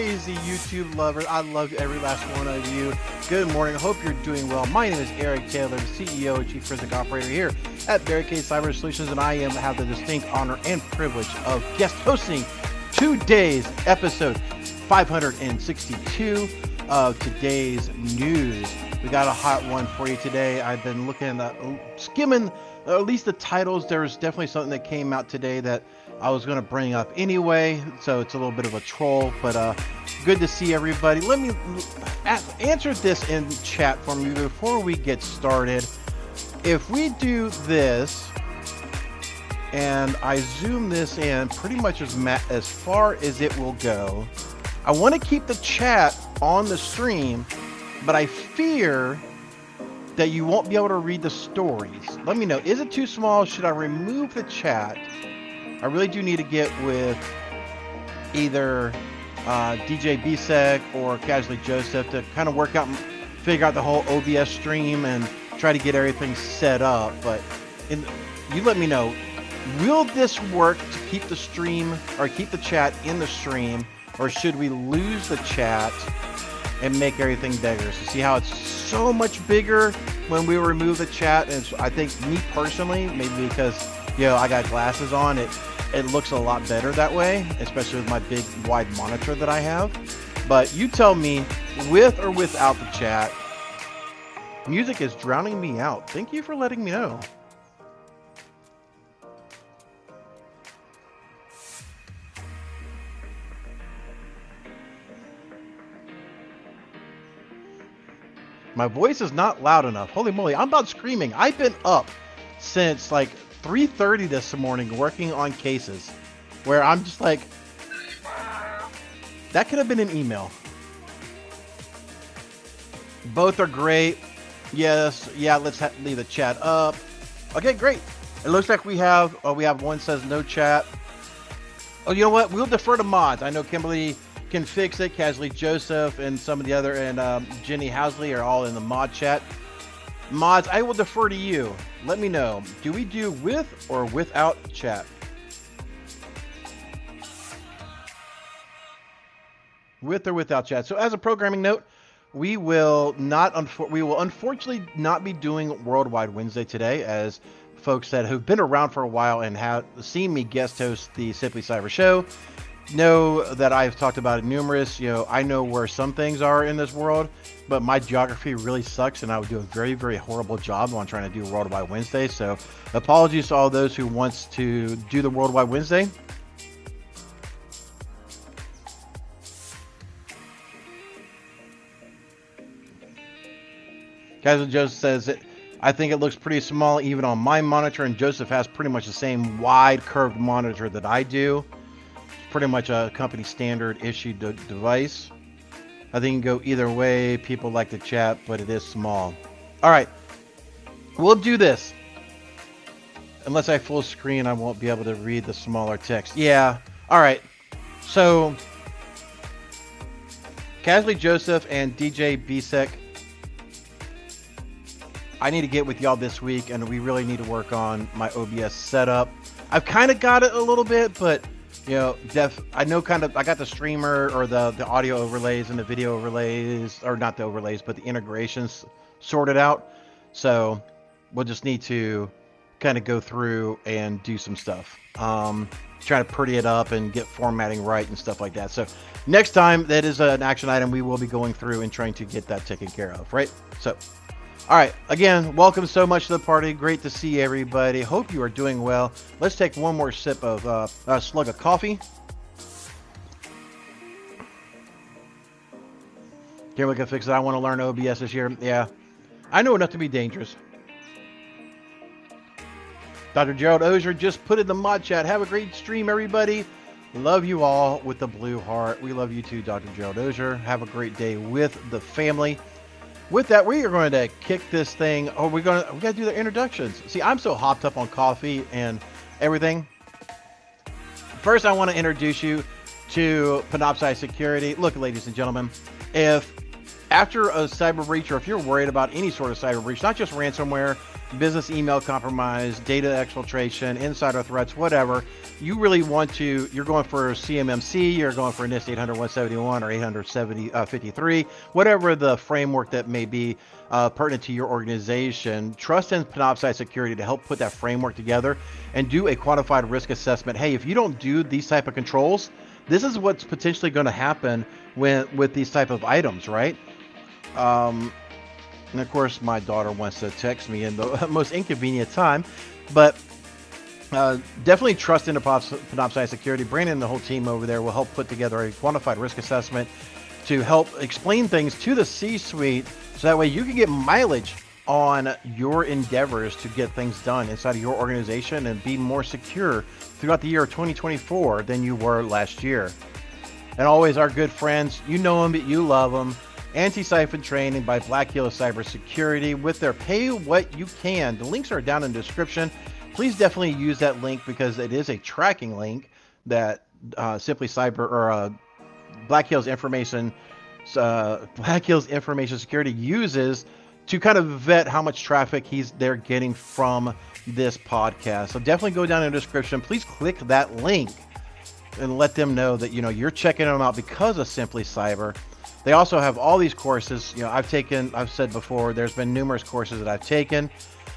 crazy YouTube lovers. I love every last one of you. Good morning. I hope you're doing well. My name is Eric Taylor, CEO and Chief Forensic Operator here at Barricade Cyber Solutions, and I am have the distinct honor and privilege of guest hosting today's episode 562 of today's news. We got a hot one for you today. I've been looking at uh, skimming uh, at least the titles. There's definitely something that came out today that I was going to bring up anyway, so it's a little bit of a troll, but uh, good to see everybody. Let me answer this in chat for me before we get started. If we do this, and I zoom this in pretty much as, as far as it will go, I want to keep the chat on the stream, but I fear that you won't be able to read the stories. Let me know. Is it too small? Should I remove the chat? I really do need to get with either uh, DJ BSEC or Casually Joseph to kind of work out, figure out the whole OBS stream and try to get everything set up. But in, you let me know. Will this work to keep the stream or keep the chat in the stream, or should we lose the chat and make everything bigger? So see how it's so much bigger when we remove the chat. And I think me personally, maybe because you know I got glasses on, it it looks a lot better that way, especially with my big wide monitor that I have. But you tell me, with or without the chat, music is drowning me out. Thank you for letting me know. My voice is not loud enough. Holy moly, I'm about screaming. I've been up since like 3.30 this morning working on cases where I'm just like, that could have been an email. Both are great. Yes, yeah, let's leave the chat up. Okay, great. It looks like we have, oh, we have one says no chat. Oh, you know what? We'll defer to mods. I know Kimberly can fix it. Casually Joseph and some of the other, and um, Jenny Housley are all in the mod chat. Mods, I will defer to you. Let me know. Do we do with or without chat? With or without chat. So as a programming note, we will not we will unfortunately not be doing Worldwide Wednesday today as folks that have been around for a while and have seen me guest host the Simply Cyber show know that I've talked about it numerous. You know, I know where some things are in this world, but my geography really sucks, and I would do a very, very horrible job on trying to do Worldwide Wednesday. So, apologies to all those who wants to do the Worldwide Wednesday. Kaiser Joseph says it. I think it looks pretty small even on my monitor, and Joseph has pretty much the same wide curved monitor that I do It's pretty much a company standard issued device. I think you can go either way. People like to chat, but it is small. All right, we'll do this. Unless I full screen, I won't be able to read the smaller text. Yeah. All right. So, Casually Joseph and DJ BSEC, I need to get with y'all this week, and we really need to work on my OBS setup. I've kind of got it a little bit, but you know, def. I know kind of. I got the streamer or the the audio overlays and the video overlays, or not the overlays, but the integrations sorted out. So we'll just need to kind of go through and do some stuff. Um, trying to pretty it up and get formatting right and stuff like that. So next time, that is an action item we will be going through and trying to get that taken care of. Right. So. All right, again, welcome so much to the party. Great to see everybody. Hope you are doing well. Let's take one more sip of uh, a slug of coffee. Here we can fix it. I want to learn OBS this year. Yeah, I know enough to be dangerous. Dr. Gerald Auger just put in the mod chat. Have a great stream, everybody. Love you all with the blue heart. We love you too, Dr. Gerald Auger. Have a great day with the family with that, we are going to kick this thing. Oh, we're going to we got to do the introductions. See, I'm so hopped up on coffee and everything. First, I want to introduce you to Panoptcy Security. Look, ladies and gentlemen, if after a cyber breach, or if you're worried about any sort of cyber breach, not just ransomware, business email compromise, data exfiltration, insider threats, whatever, you really want to, you're going for CMMC, you're going for NIST 800 171 or 853, uh, whatever the framework that may be uh, pertinent to your organization, trust in Panoptcy Security to help put that framework together and do a quantified risk assessment. Hey, if you don't do these type of controls, this is what's potentially going to happen when with these type of items, right? Um, and of course, my daughter wants to text me in the most inconvenient time, but uh, definitely trust in Panoptcy Security. Brandon and the whole team over there will help put together a quantified risk assessment to help explain things to the C-suite, so that way you can get mileage on your endeavors to get things done inside of your organization and be more secure throughout the year of 2024 than you were last year. And always our good friends, you know them, but you love them. Antisyphon Training by Black Hills Cybersecurity with their Pay What You Can. The links are down in the description. Please definitely use that link because it is a tracking link that uh, Simply Cyber or uh, Black Hills Information uh, Black Hills Information Security uses to kind of vet how much traffic he's they're getting from this podcast. So definitely go down in the description. Please click that link and let them know that you know you're checking them out because of Simply Cyber. They also have all these courses. You know, I've taken, I've said before, there's been numerous courses that I've taken.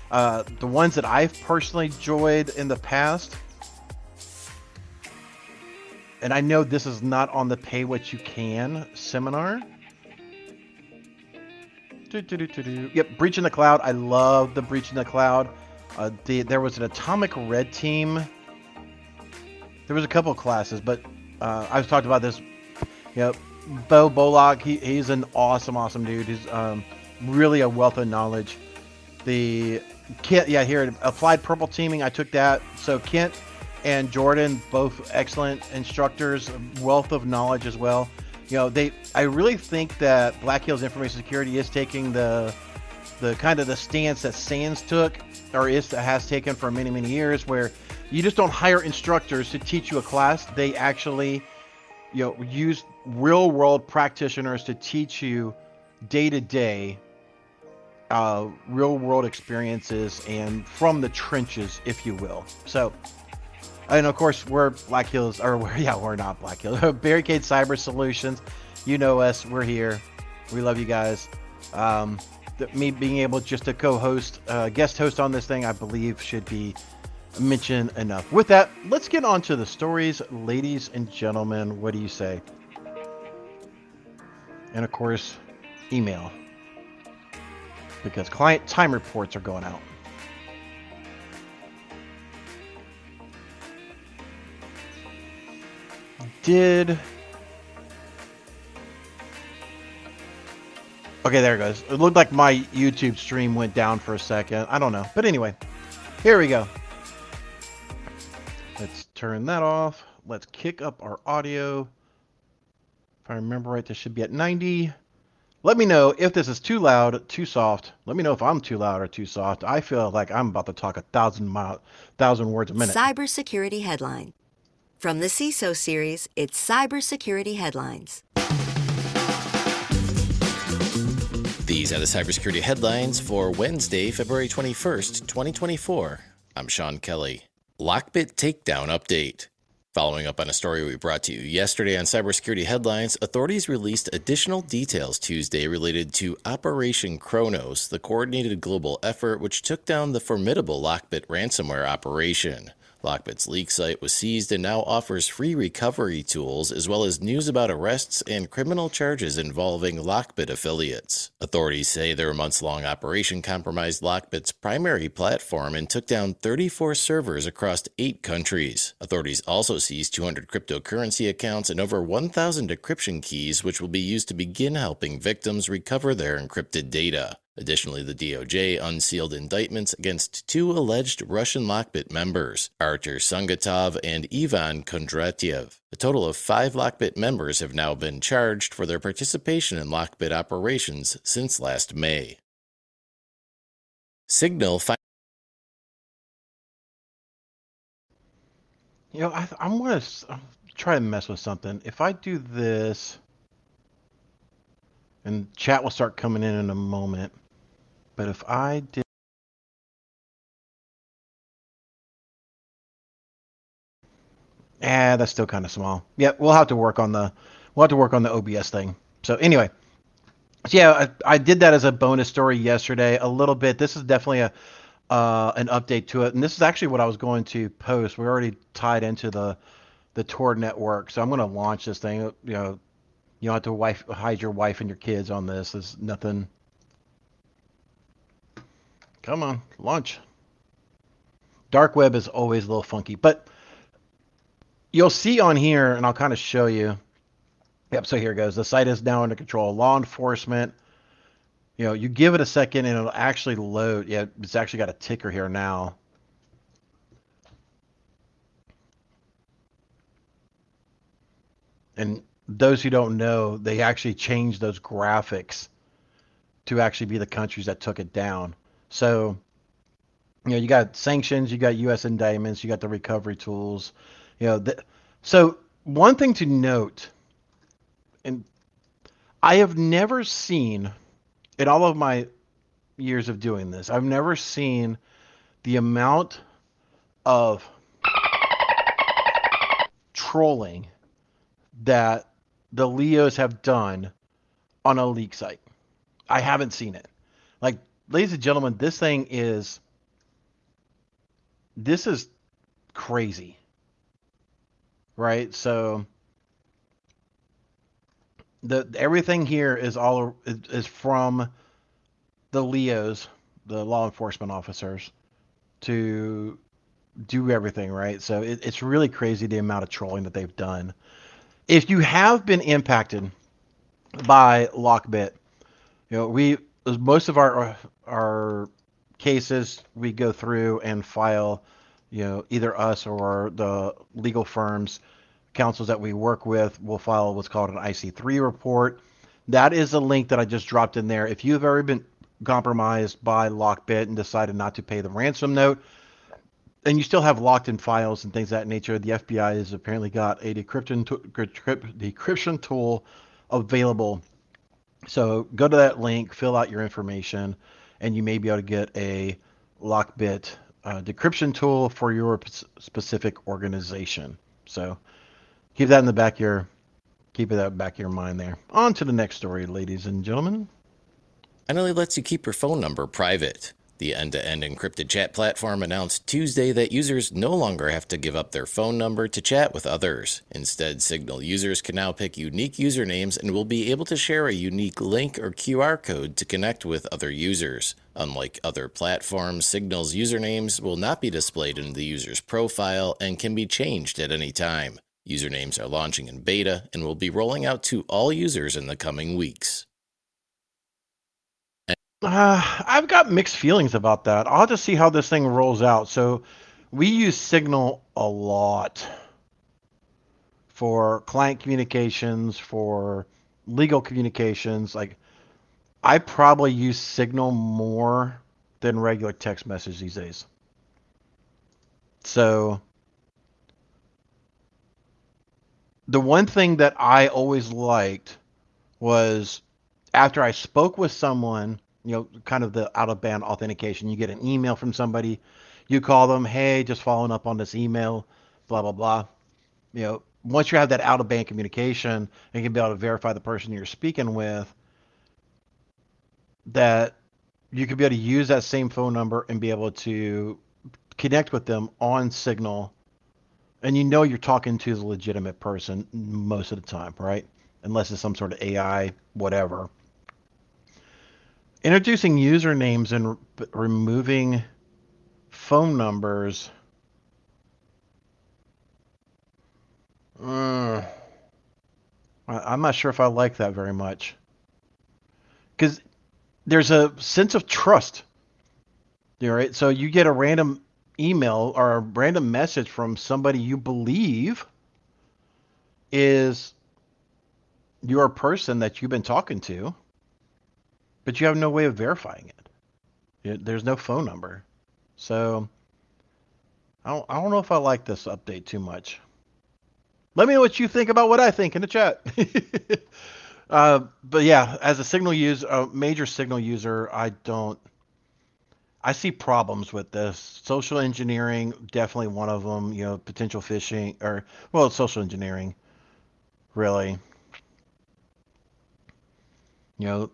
Uh, the ones that I've personally enjoyed in the past, and I know this is not on the Pay What You Can seminar. Yep, Breach in the Cloud. I love the Breach in the Cloud. Uh, the, there was an Atomic Red Team. There was a couple classes, but uh, I've talked about this. Yep, Beau Bullock, he, he's an awesome, awesome dude. He's um, really a wealth of knowledge. The Kent, yeah, here applied purple teaming. I took that. So Kent and Jordan, both excellent instructors, wealth of knowledge as well. You know, they. I really think that Black Hills Information Security is taking the the kind of the stance that SANS took or is has taken for many many years, where you just don't hire instructors to teach you a class. They actually you know use real world practitioners to teach you day to day uh, real world experiences and from the trenches if you will. So and of course we're black hills or we're, yeah we're not black hills. Barricade cyber solutions. You know us. We're here. We love you guys. Um, me being able just to co-host uh, guest host on this thing i believe should be mention enough. With that, let's get on to the stories, ladies and gentlemen. What do you say? And of course, email. Because client time reports are going out. Did. Okay, there it goes. It looked like my YouTube stream went down for a second. I don't know. But anyway, here we go. Let's turn that off. Let's kick up our audio. If I remember right, this should be at 90. Let me know if this is too loud, too soft. Let me know if I'm too loud or too soft. I feel like I'm about to talk a thousand mile, thousand words a minute. Cybersecurity headline. From the CISO series, it's Cybersecurity Headlines. These are the cybersecurity headlines for Wednesday, February 21st, 2024. I'm Sean Kelly. Lockbit Takedown Update. Following up on a story we brought to you yesterday on cybersecurity headlines, authorities released additional details Tuesday related to Operation Cronos, the coordinated global effort which took down the formidable Lockbit ransomware operation. Lockbit's leak site was seized and now offers free recovery tools as well as news about arrests and criminal charges involving Lockbit affiliates. Authorities say their months long operation compromised Lockbit's primary platform and took down 34 servers across eight countries. Authorities also seized 200 cryptocurrency accounts and over 1,000 decryption keys, which will be used to begin helping victims recover their encrypted data. Additionally, the DOJ unsealed indictments against two alleged Russian Lockbit members, Artur Sungatov and Ivan Kondratiev. A total of five Lockbit members have now been charged for their participation in Lockbit operations since last May. Signal fi- You know, I, I'm gonna try to mess with something. If I do this, And chat will start coming in in a moment. But if I did. Yeah, that's still kind of small. Yeah, we'll have to work on the we'll have to work on the OBS thing. So anyway, so yeah, I, I did that as a bonus story yesterday a little bit. This is definitely a uh, an update to it, and this is actually what I was going to post. We're already tied into the the Tor network, so I'm going to launch this thing. You know, you don't have to wife, hide your wife and your kids on this. There's nothing. Come on, launch. Dark web is always a little funky, but you'll see on here, and I'll kind of show you. Yep, so here goes. The site is now under control. Law enforcement. You know, you give it a second and it'll actually load. Yeah, it's actually got a ticker here now. And those who don't know, they actually changed those graphics to actually be the countries that took it down. So, you know, you got sanctions, you got U.S. indictments, you got the recovery tools. You know, so one thing to note, and I have never seen in all of my years of doing this, I've never seen the amount of trolling that the Leos have done on a leak site. I haven't seen it. Like, ladies and gentlemen, this thing is this is crazy. Right? So the everything here is all is from the Leos, the law enforcement officers, to do everything right. So it, it's really crazy the amount of trolling that they've done if you have been impacted by Lockbit, you know, we most of our our cases we go through and file, you know, either us or the legal firms, counsels that we work with will file what's called an IC3 report. That is a link that I just dropped in there. If you've ever been compromised by Lockbit and decided not to pay the ransom note, and you still have locked in files and things that nature. The FBI has apparently got a decryption decryption tool available. So go to that link, fill out your information, and you may be able to get a Lockbit uh, decryption tool for your p- specific organization. So keep that in the back of your keep it that back of your mind there. On to the next story, ladies and gentlemen. And only lets you keep your phone number private. The end to end encrypted chat platform announced Tuesday that users no longer have to give up their phone number to chat with others. Instead, Signal users can now pick unique usernames and will be able to share a unique link or QR code to connect with other users. Unlike other platforms, Signal's usernames will not be displayed in the user's profile and can be changed at any time. Usernames are launching in beta and will be rolling out to all users in the coming weeks. Uh, I've got mixed feelings about that. I'll just see how this thing rolls out. So, we use Signal a lot for client communications, for legal communications. Like, I probably use Signal more than regular text message these days. So, the one thing that I always liked was after I spoke with someone you know, kind of the out of band authentication. You get an email from somebody, you call them, hey, just following up on this email, blah blah blah. You know, once you have that out of band communication and you can be able to verify the person you're speaking with, that you could be able to use that same phone number and be able to connect with them on Signal, and you know you're talking to the legitimate person most of the time, right? Unless it's some sort of AI, whatever. Introducing usernames and re- removing phone numbers. Uh, I'm not sure if I like that very much. Because there's a sense of trust. Right? So you get a random email or a random message from somebody you believe is your person that you've been talking to but you have no way of verifying it. There's no phone number. So I don't, I don't know if I like this update too much. Let me know what you think about what I think in the chat. Uh, but yeah, as a signal user, a major signal user, I don't. I see problems with this. Social engineering, definitely one of them. You know, potential phishing or well, social engineering, really. You know,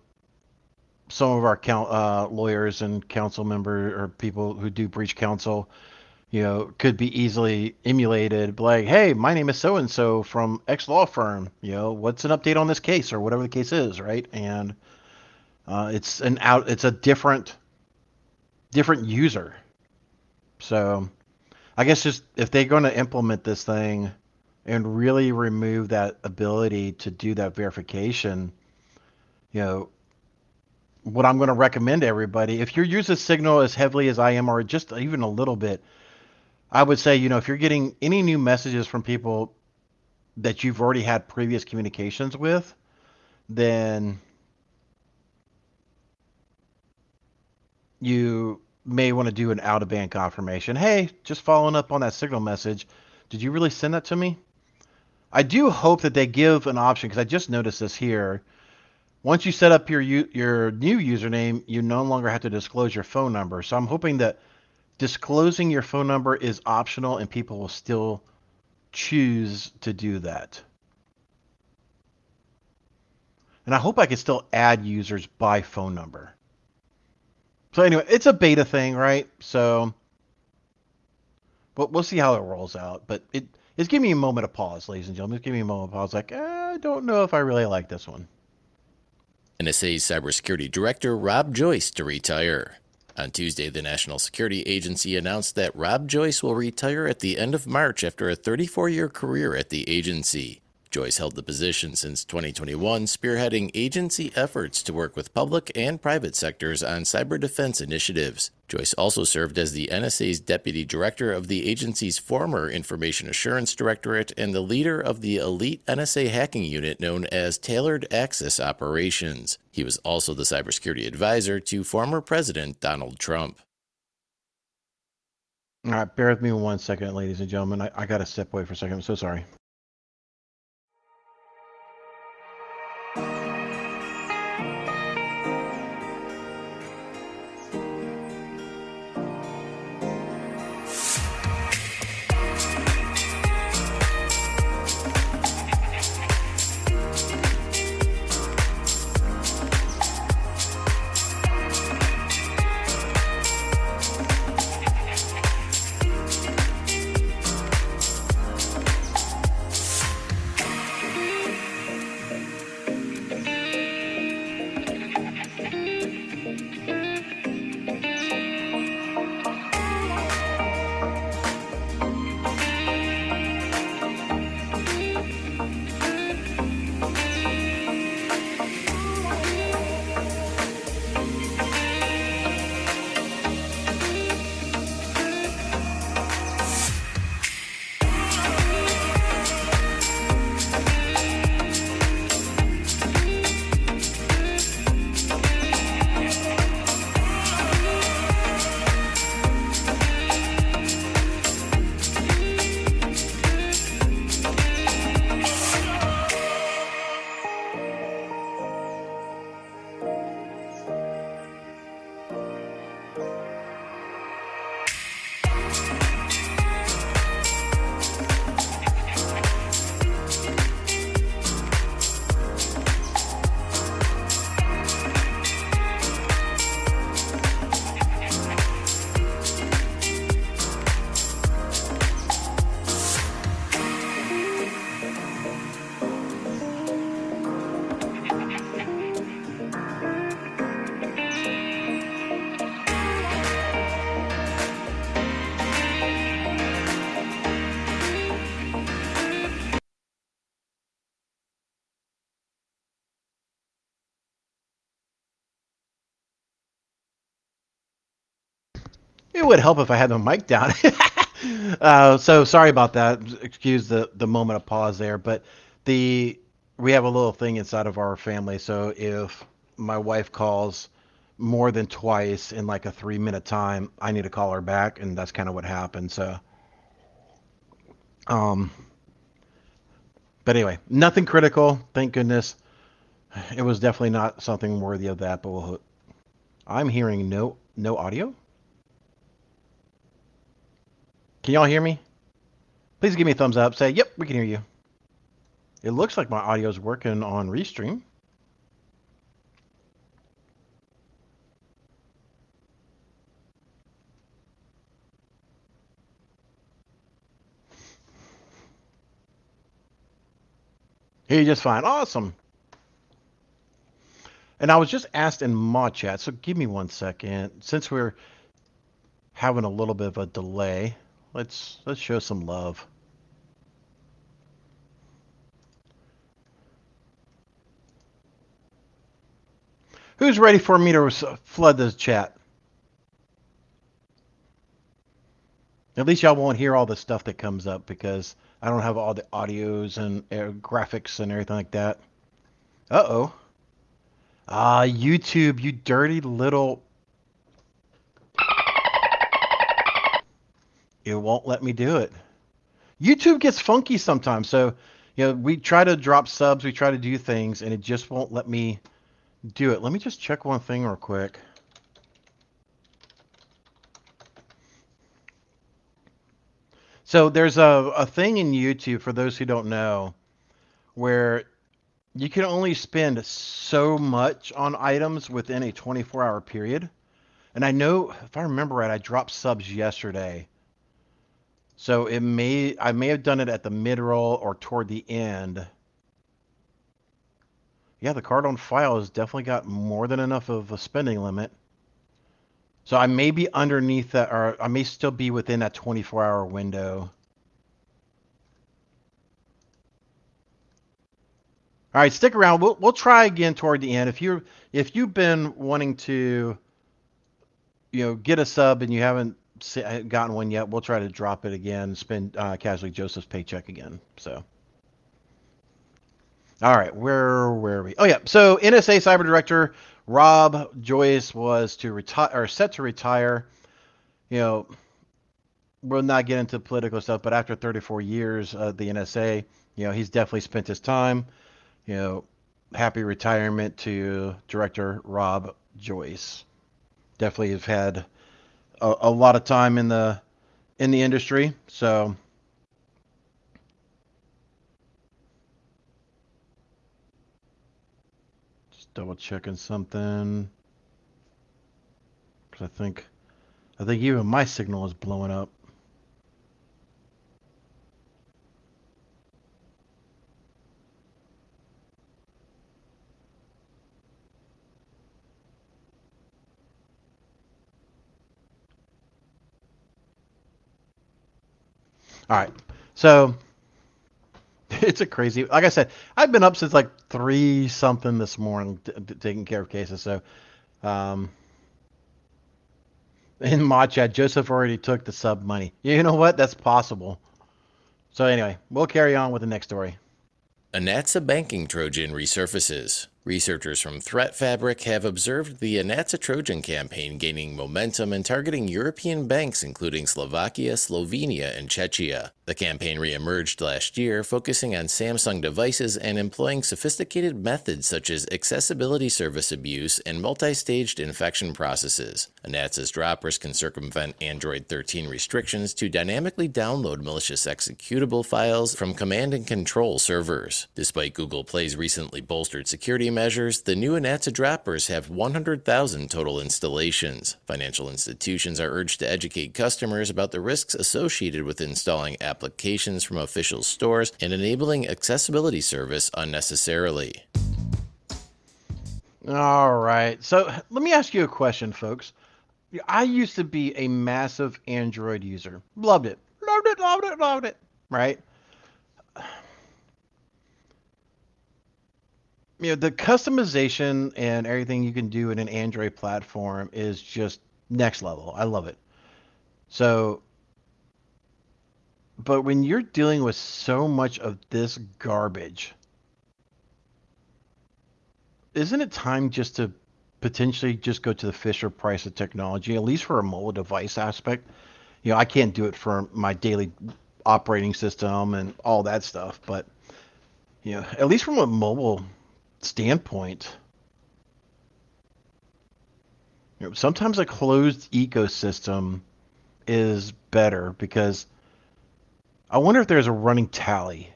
some of our count, uh, lawyers and council member or people who do breach counsel, you know, could be easily emulated. Like, hey, my name is so and so from X law firm. You know, what's an update on this case or whatever the case is, right? And uh, it's an out. It's a different, different user. So, I guess just if they're going to implement this thing and really remove that ability to do that verification, you know, what I'm going to recommend to everybody, if you're using Signal as heavily as I am, or just even a little bit, I would say, you know, if you're getting any new messages from people that you've already had previous communications with, then you may want to do an out of band confirmation. Hey, just following up on that signal message, did you really send that to me? I do hope that they give an option because I just noticed this here. Once you set up your your new username, you no longer have to disclose your phone number. So I'm hoping that disclosing your phone number is optional and people will still choose to do that. And I hope I can still add users by phone number. So anyway, it's a beta thing, right? So but we'll see how it rolls out. But it it's giving me a moment of pause, ladies and gentlemen. It's giving me a moment of pause. Like, eh, I don't know if I really like this one. NSA's cybersecurity director Rob Joyce to retire. On Tuesday, the National Security Agency announced that Rob Joyce will retire at the end of March after a 34 year career at the agency. Joyce held the position since 2021, spearheading agency efforts to work with public and private sectors on cyber defense initiatives. Joyce also served as the NSA's deputy director of the agency's former Information Assurance Directorate and the leader of the elite NSA hacking unit known as Tailored Access Operations. He was also the cybersecurity advisor to former President Donald Trump. All right, bear with me one second, ladies and gentlemen. I, I got to step away for a second. I'm so sorry. Would help if I had the mic down. uh, so sorry about that. Excuse the the moment of pause there, but the we have a little thing inside of our family. So if my wife calls more than twice in like a three minute time, I need to call her back, and that's kind of what happened. So, um, but anyway, nothing critical, thank goodness. It was definitely not something worthy of that, but we'll, I'm hearing no no audio. Can y'all hear me? Please give me a thumbs up. Say, yep, we can hear you. It looks like my audio is working on Restream. Hear you just fine. Awesome. And I was just asked in mod chat, so give me one second. Since we're having a little bit of a delay, let's let's show some love. Who's ready for me to flood the chat? At least y'all won't hear all the stuff that comes up because I don't have all the audios and uh, graphics and everything like that. Uh oh. Ah, YouTube, you dirty little. It won't let me do it. YouTube gets funky sometimes. So, you know, we try to drop subs, we try to do things, and it just won't let me do it. Let me just check one thing real quick. So there's a, a thing in YouTube for those who don't know where you can only spend so much on items within a 24 hour period. And I know if I remember right, I dropped subs yesterday. So it may I may have done it at the mid roll or toward the end. Yeah, the card on file has definitely got more than enough of a spending limit. So I may be underneath that, or I may still be within that 24 hour window. All right, stick around. We'll we'll try again toward the end. If you if you've been wanting to, you know, get a sub and you haven't gotten one yet, we'll try to drop it again. Spend uh, casually Joseph's paycheck again. So. All right, where where are we? Oh yeah, so NSA Cyber Director Rob Joyce was to retire or set to retire. You know, we'll not get into political stuff, but after 34 years of the NSA, you know, he's definitely spent his time. You know, happy retirement to Director Rob Joyce. Definitely have had a, a lot of time in the in the industry, so just double checking something. Cause I think, I think even my signal is blowing up. All right. So it's a crazy. Like I said, I've been up since like three something this morning, t- t- taking care of cases. So, um, in mod chat, Joseph already took the sub money. You know what? That's possible. So anyway, we'll carry on with the next story. Anatsa banking Trojan resurfaces. Researchers from ThreatFabric have observed the Anatsa Trojan campaign gaining momentum and targeting European banks including Slovakia, Slovenia, and Czechia. The campaign reemerged last year, focusing on Samsung devices and employing sophisticated methods such as accessibility service abuse and multi staged infection processes. Anatsa's droppers can circumvent Android 13 restrictions to dynamically download malicious executable files from command and control servers. Despite Google Play's recently bolstered security measures, the new Anatsa droppers have 100,000 total installations. Financial institutions are urged to educate customers about the risks associated with installing applications from official stores and enabling accessibility service unnecessarily. All right. So let me ask you a question, folks. I used to be a massive Android user. Loved it. Loved it, loved it, loved it. Right? You know the customization and everything you can do in an Android platform is just next level. I love it. So but when you're dealing with so much of this garbage, isn't it time just to potentially just go to the Fisher Price of technology, at least for a mobile device aspect? You know, I can't do it for my daily operating system and all that stuff, but you know, at least from a mobile standpoint, you know, sometimes a closed ecosystem is better because I wonder if there's a running tally,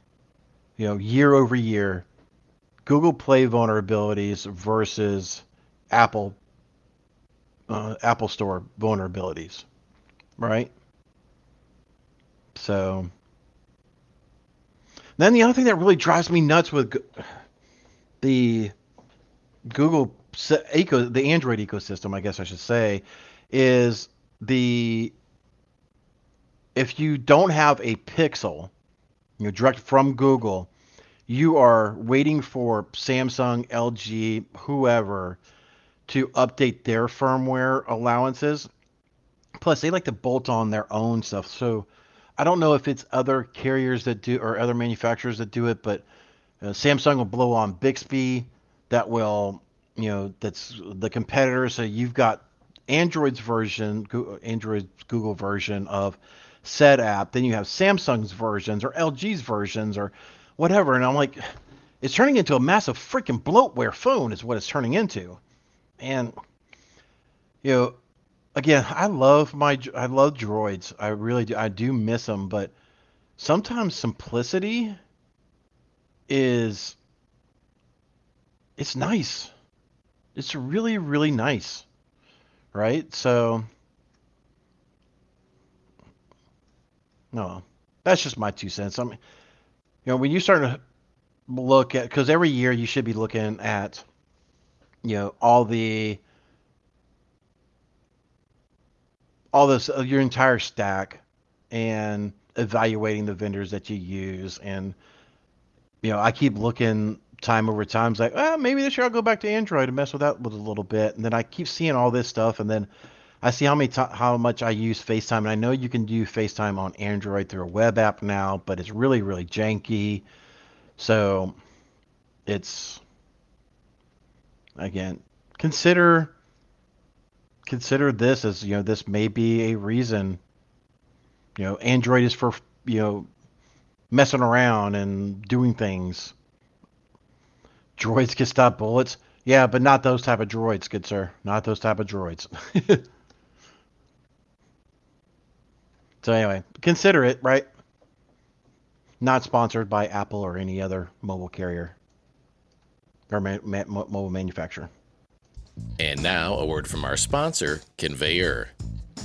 you know, year over year, Google Play vulnerabilities versus Apple uh, Apple Store vulnerabilities, right? So then the other thing that really drives me nuts with the Google eco, the Android ecosystem, I guess I should say, is the if you don't have a Pixel, you know, direct from Google, you are waiting for Samsung, LG, whoever to update their firmware allowances. Plus, they like to bolt on their own stuff. So I don't know if it's other carriers that do or other manufacturers that do it, but uh, Samsung will blow on Bixby. That will, you know, that's the competitor. So you've got Android's version, Android Google version of said app. Then you have Samsung's versions or LG's versions or whatever. And I'm like, it's turning into a massive freaking bloatware phone, is what it's turning into. And you know, again, I love my I love droids. I really do. I do miss them, but sometimes simplicity is it's nice. It's really really nice. Right? So no. That's just my two cents. I mean, you know, when you start to look at cuz every year you should be looking at you know all the all this uh, your entire stack and evaluating the vendors that you use and you know i keep looking time over time it's like oh, maybe this year i'll go back to android and mess with that with a little bit. And then i keep seeing all this stuff and then i see how many t- how much i use facetime and i know you can do facetime on android through a web app now but it's really really janky. So it's again consider consider this as you know this may be a reason you know android is for you know messing around and doing things. Droids can stop bullets. Yeah but not those type of droids good sir. Not those type of droids. So anyway consider it right? Not sponsored by apple or any other mobile carrier or ma- ma- mobile manufacturer. And now, a word from our sponsor, Conveyor.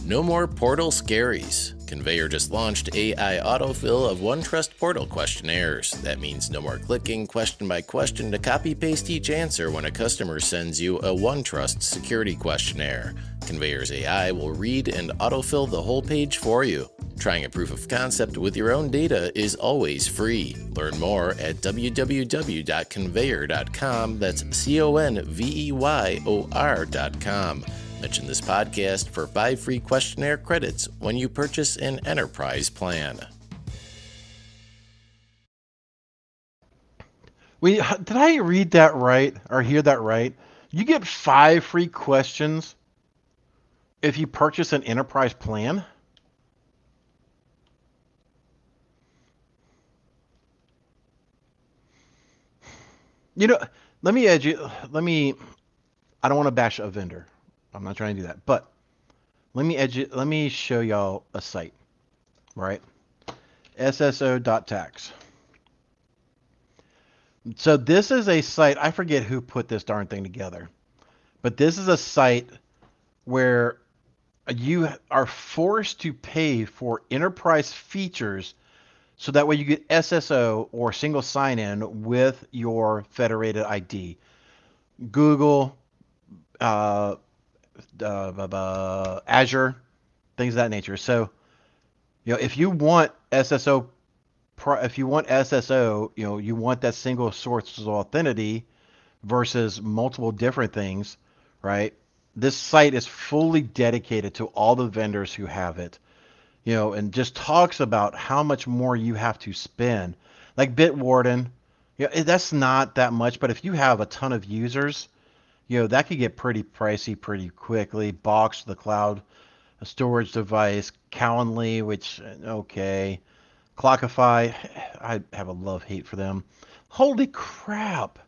No more portal scaries. Conveyor just launched AI autofill of OneTrust portal questionnaires. That means no more clicking question by question to copy paste each answer when a customer sends you a OneTrust security questionnaire. Conveyor's AI will read and autofill the whole page for you. Trying a proof of concept with your own data is always free. Learn more at www.conveyor.com. That's C O N V E Y O R.com. Mention this podcast for five free questionnaire credits when you purchase an enterprise plan. We did I read that right or hear that right? You get five free questions if you purchase an enterprise plan. You know, let me you. Let me. I don't want to bash a vendor. I'm not trying to do that. But let me edit, let me show y'all a site, right? SSO.tax. So this is a site, I forget who put this darn thing together, but this is a site where you are forced to pay for enterprise features so that way you get SSO or single sign in with your federated ID. Google, uh, uh, Azure, things of that nature. So, you know, if you want SSO, if you want SSO, you know, you want that single source of authenticity versus multiple different things, right? This site is fully dedicated to all the vendors who have it, you know, and just talks about how much more you have to spend. Like Bitwarden, you know, that's not that much, but if you have a ton of users, you know, that could get pretty pricey pretty quickly. Box, the cloud storage device, Calendly, which, uh, okay. Clockify, I have a love hate for them. Holy crap.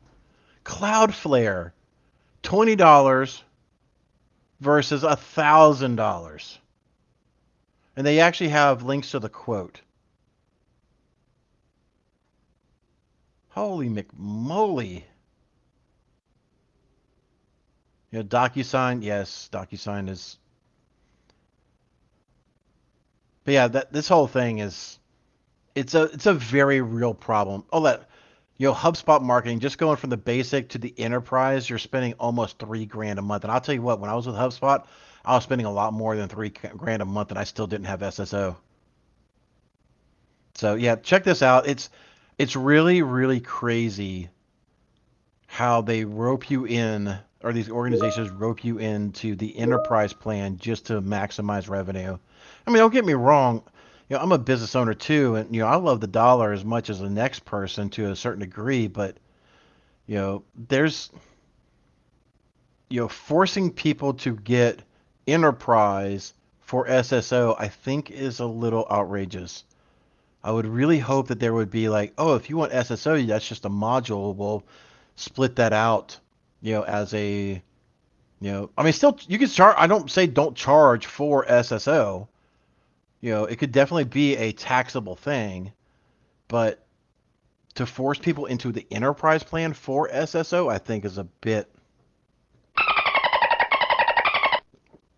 Cloudflare, twenty dollars versus a thousand dollars. And they actually have links to the quote. Holy McMoly. Know, DocuSign, yes, DocuSign is. But yeah, that this whole thing is, it's a it's a very real problem. Oh, that, you know, HubSpot marketing, just going from the basic to the enterprise, you're spending almost three grand a month. And I'll tell you what, when I was with HubSpot, I was spending a lot more than three grand a month, and I still didn't have SSO. So yeah, check this out. It's it's really really crazy how they rope you in or these organizations rope you into the enterprise plan just to maximize revenue. I mean, don't get me wrong. You know, I'm a business owner too, and you know, I love the dollar as much as the next person to a certain degree, but you know, there's you know, forcing people to get enterprise for SSO, I think is a little outrageous. I would really hope that there would be like, oh, if you want SSO, that's just a module. We'll split that out you know, as a, you know, I mean, still you can charge. I don't say don't charge for SSO. You know, it could definitely be a taxable thing, but to force people into the enterprise plan for SSO, I think is a bit.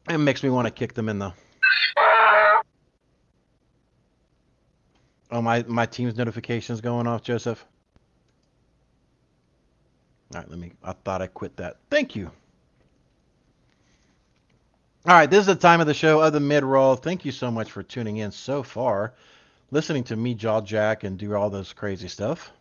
It makes me want to kick them in the. Oh my my team's notifications going off, Joseph. All right, let me. I thought I quit that. Thank you. All right, this is the time of the show of the mid roll. Thank you so much for tuning in so far, listening to me jaw jack and do all those crazy stuff.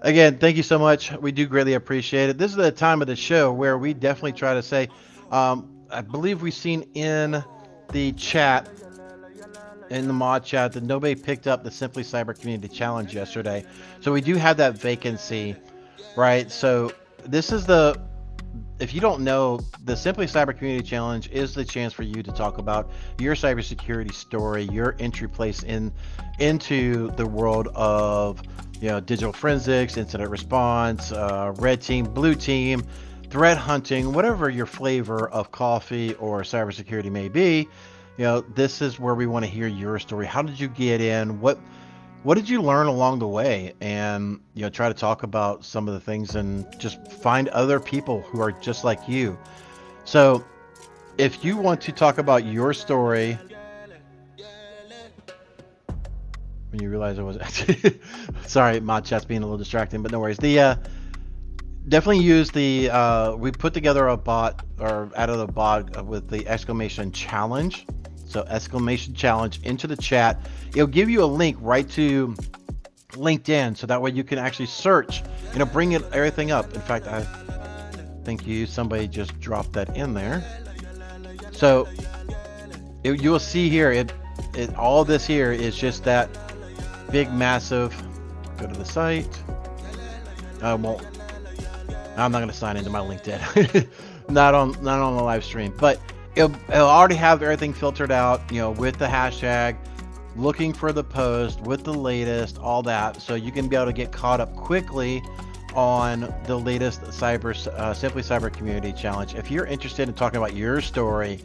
Again, thank you so much. We do greatly appreciate it. This is the time of the show where we definitely try to say, um, I believe we've seen in the chat in the mod chat that nobody picked up the Simply Cyber Community Challenge yesterday. So we do have that vacancy, right? So this is the if you don't know, the Simply Cyber Community Challenge is the chance for you to talk about your cybersecurity story, your entry place in into the world of you know digital forensics, incident response, uh, red team, blue team, threat hunting, whatever your flavor of coffee or cybersecurity may be you know, this is where we want to hear your story. How did you get in? What what did you learn along the way? And you know, try to talk about some of the things and just find other people who are just like you. So, if you want to talk about your story, when you realize I was actually sorry, my chat's being a little distracting, but no worries. The uh, definitely use the uh, we put together a bot or out of the bot with the exclamation challenge so exclamation challenge into the chat. It'll give you a link right to LinkedIn, so that way you can actually search. You know, bring it everything up. In fact, I think you somebody just dropped that in there. So it, you will see here it it all this here is just that big massive. Go to the site. I won't. I'm not going to sign into my LinkedIn. not on not on the live stream, but it'll, it'll already have everything filtered out, you know, with the hashtag, looking for the post, with the latest, all that. So you can be able to get caught up quickly on the latest cyber uh, simply cyber community challenge. If you're interested in talking about your story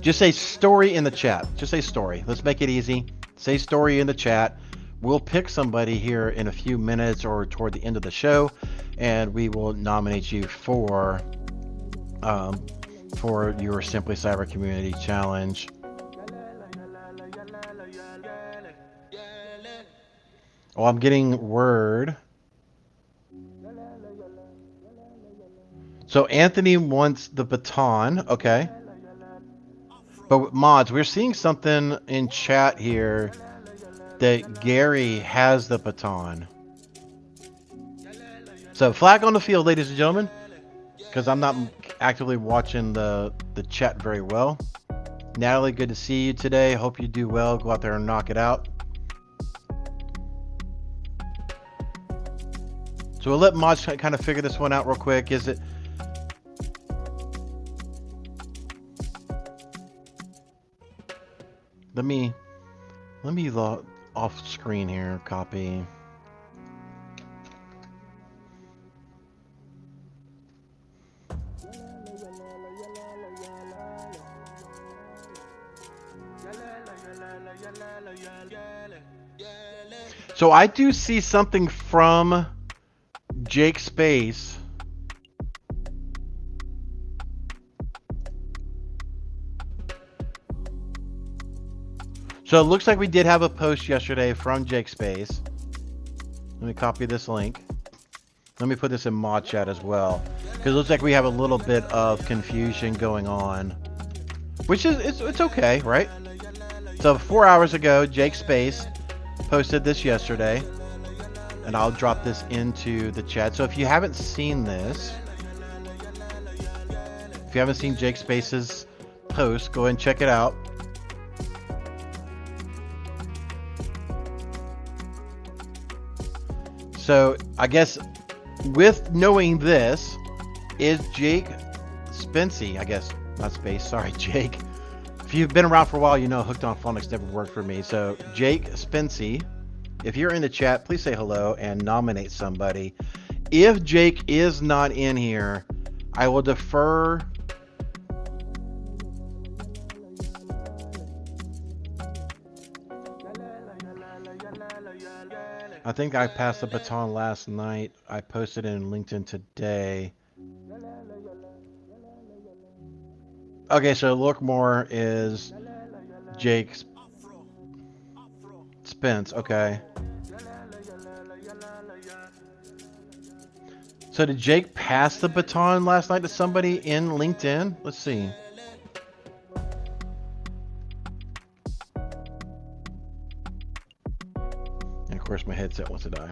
just say story in the chat. Just say story. Let's make it easy. Say story in the chat we'll pick somebody here in a few minutes or toward the end of the show and we will nominate you for um, for your Simply Cyber Community Challenge. Oh, I'm getting word. So Anthony wants the baton. Okay. But mods, we're seeing something in chat here that Gary has the baton. So flag on the field, ladies and gentlemen, because I'm not actively watching the the chat very well. Natalie, good to see you today. Hope you do well. Go out there and knock it out. So we'll let Mods kind of figure this one out real quick. Is it? Let me let me off screen here. Copy. So I do see something from Jake Space So it looks like we did have a post yesterday from Jake Space. Let me copy this link. Let me put this in mod chat as well. Because it looks like we have a little bit of confusion going on. Which is, it's, it's okay, right? So four hours ago, Jake Space posted this yesterday. And I'll drop this into the chat. So if you haven't seen this, if you haven't seen Jake Space's post, go and check it out. So I guess with knowing this, is Jake Spency, I guess, not Space, sorry, Jake. If you've been around for a while, you know Hooked on Phonics never worked for me. So Jake Spency, if you're in the chat, please say hello and nominate somebody. If Jake is not in here, I will defer I think I passed the baton last night. I posted it in LinkedIn today. Okay, so look more is Jake Spence. Okay. So did Jake pass the baton last night to somebody in LinkedIn? Let's see. Course, my headset wants to die.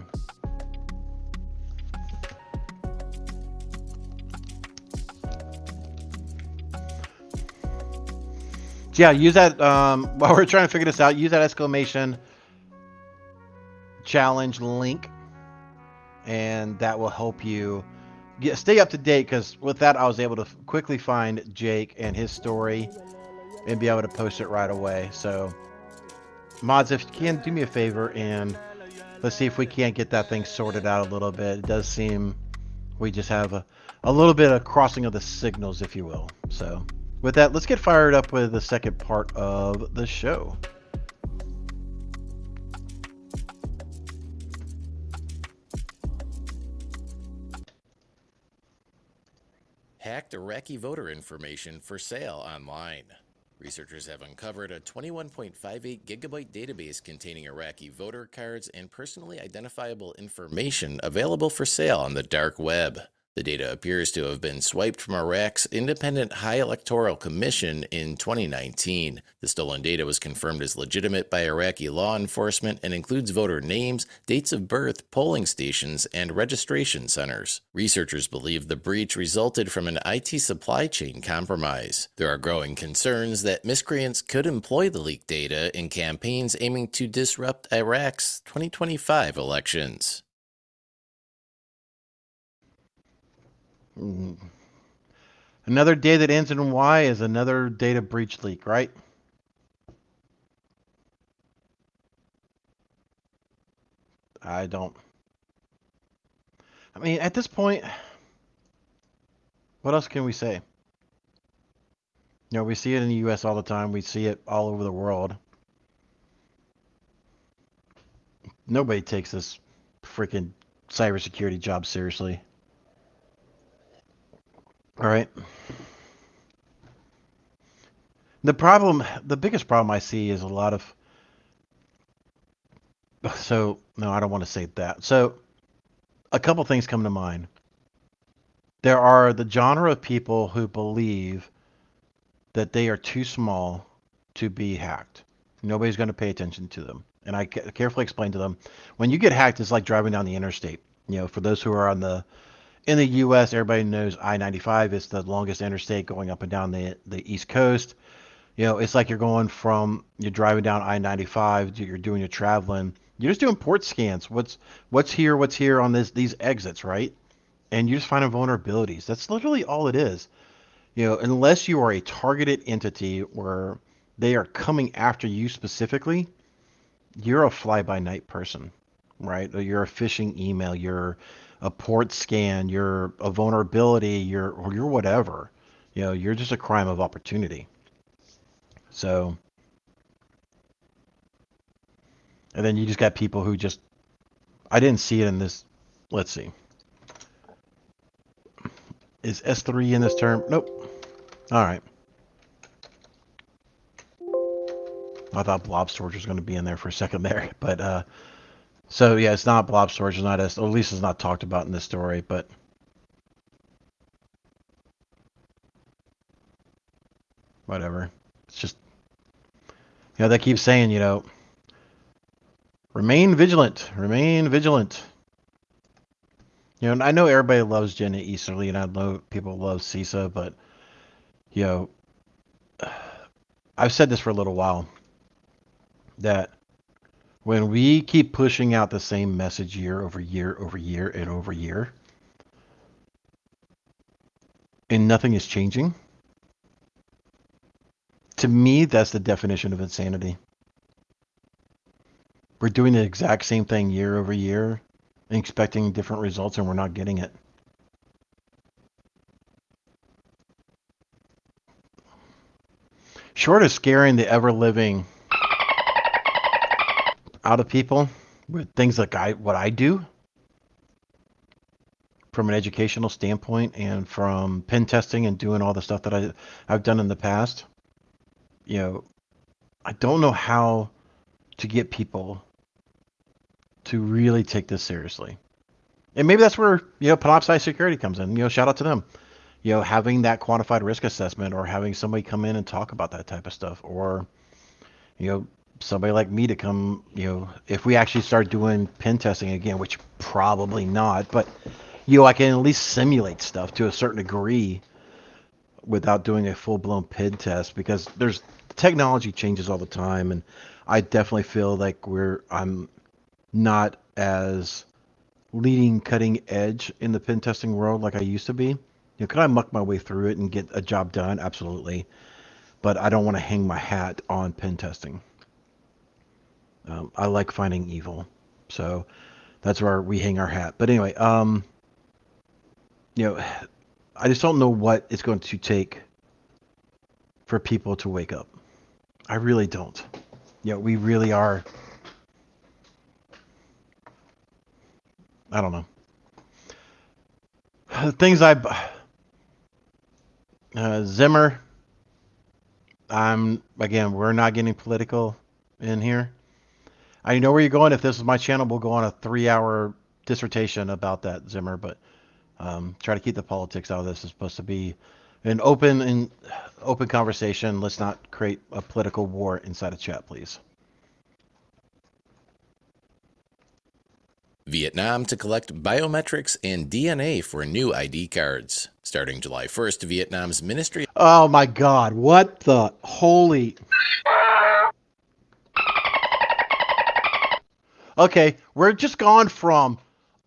Yeah, use that um, while we're trying to figure this out. Use that exclamation challenge link, and that will help you get stay up to date. Because with that, I was able to quickly find Jake and his story, and be able to post it right away. So, mods, if you can, do me a favor and let's see if we can't get that thing sorted out a little bit. It does seem we just have a, a little bit of crossing of the signals, if you will. So with that, let's get fired up with the second part of the show. Hacked Iraqi voter information for sale online. Researchers have uncovered a 21.58 gigabyte database containing Iraqi voter cards and personally identifiable information available for sale on the dark web. The data appears to have been swiped from Iraq's Independent High Electoral Commission in 2019. The stolen data was confirmed as legitimate by Iraqi law enforcement and includes voter names, dates of birth, polling stations, and registration centers. Researchers believe the breach resulted from an IT supply chain compromise. There are growing concerns that miscreants could employ the leaked data in campaigns aiming to disrupt Iraq's 2025 elections. Mm. Mm-hmm. Another day that ends in Y is another data breach leak, right? I don't. I mean, at this point, what else can we say? You know, we see it in the U.S. all the time. We see it all over the world. Nobody takes this freaking cybersecurity job seriously. All right. The problem, the biggest problem I see is a lot of. So, no, I don't want to say that. So, a couple things come to mind. There are the genre of people who believe that they are too small to be hacked. Nobody's going to pay attention to them. And I carefully explain to them when you get hacked, it's like driving down the interstate. You know, for those who are on the in the U.S., everybody knows I-95 is the longest interstate going up and down the the East Coast. You know, it's like you're going from you're driving down I-95, you're doing your traveling. You're just doing port scans. What's what's here? What's here on this these exits, right? And you just find vulnerabilities. That's literally all it is. You know, unless you are a targeted entity where they are coming after you specifically, you're a fly-by-night person, right? Or you're a phishing email. You're a port scan, you're a vulnerability, you're or you're whatever. You know, you're just a crime of opportunity. So And then you just got people who just I didn't see it in this. Let's see. Is S3 in this term? Nope. All right. I thought blob storage was going to be in there for a second there, but uh, so yeah, it's not blob storage. It's not as, at least it's not talked about in this story, but whatever. It's just you know they keep saying you know remain vigilant, remain vigilant. You know, I know everybody loves Jenna Easterly, and I know people love CISA, but you know, I've said this for a little while that when we keep pushing out the same message year over year over year and over year, and nothing is changing, to me, that's the definition of insanity. We're doing the exact same thing year over year and expecting different results, and we're not getting it. Short of scaring the ever living out of people with things like I what I do from an educational standpoint and from pen testing and doing all the stuff that I I've done in the past. You know, I don't know how to get people to really take this seriously. And maybe that's where, you know, Panoptcy Security comes in. You know, shout out to them. You know, having that quantified risk assessment or having somebody come in and talk about that type of stuff or, you know, somebody like me to come, you know, if we actually start doing pen testing again, which probably not, but, you know, I can at least simulate stuff to a certain degree without doing a full blown pen test because there's technology changes all the time. And I definitely feel like we're, I'm, not as leading cutting edge in the pen testing world like I used to be. You know, could I muck my way through it and get a job done? Absolutely. But I don't want to hang my hat on pen testing. Um, I like finding evil. So that's where we hang our hat. But anyway, um, you know, I just don't know what it's going to take for people to wake up. I really don't. You know, we really are I don't know. Things I uh, Zimmer. I'm again. We're not getting political in here. I know where you're going. If this is my channel, we'll go on a three-hour dissertation about that Zimmer. But um, try to keep the politics out of this. It's supposed to be an open and open conversation. Let's not create a political war inside a chat, please. Vietnam to collect biometrics and DNA for new ID cards. Starting July 1st, Vietnam's Ministry. Oh my God, what the holy. Okay, we're just gone from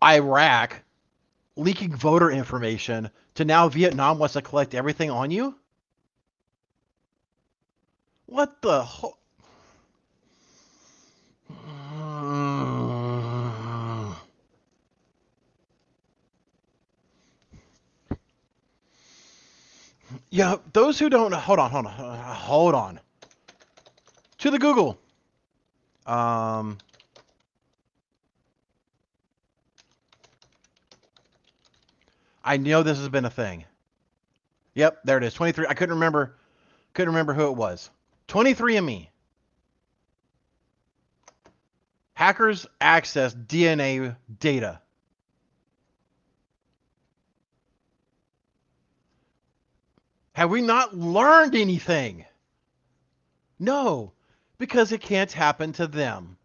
Iraq leaking voter information to now Vietnam wants to collect everything on you? What the ho- Yeah, those who don't hold on, hold on, hold on. To the Google. Um I know this has been a thing. Yep, there it is. 23. I couldn't remember couldn't remember who it was. 23andme. Hackers access DNA data. Have we not learned anything? No, because it can't happen to them.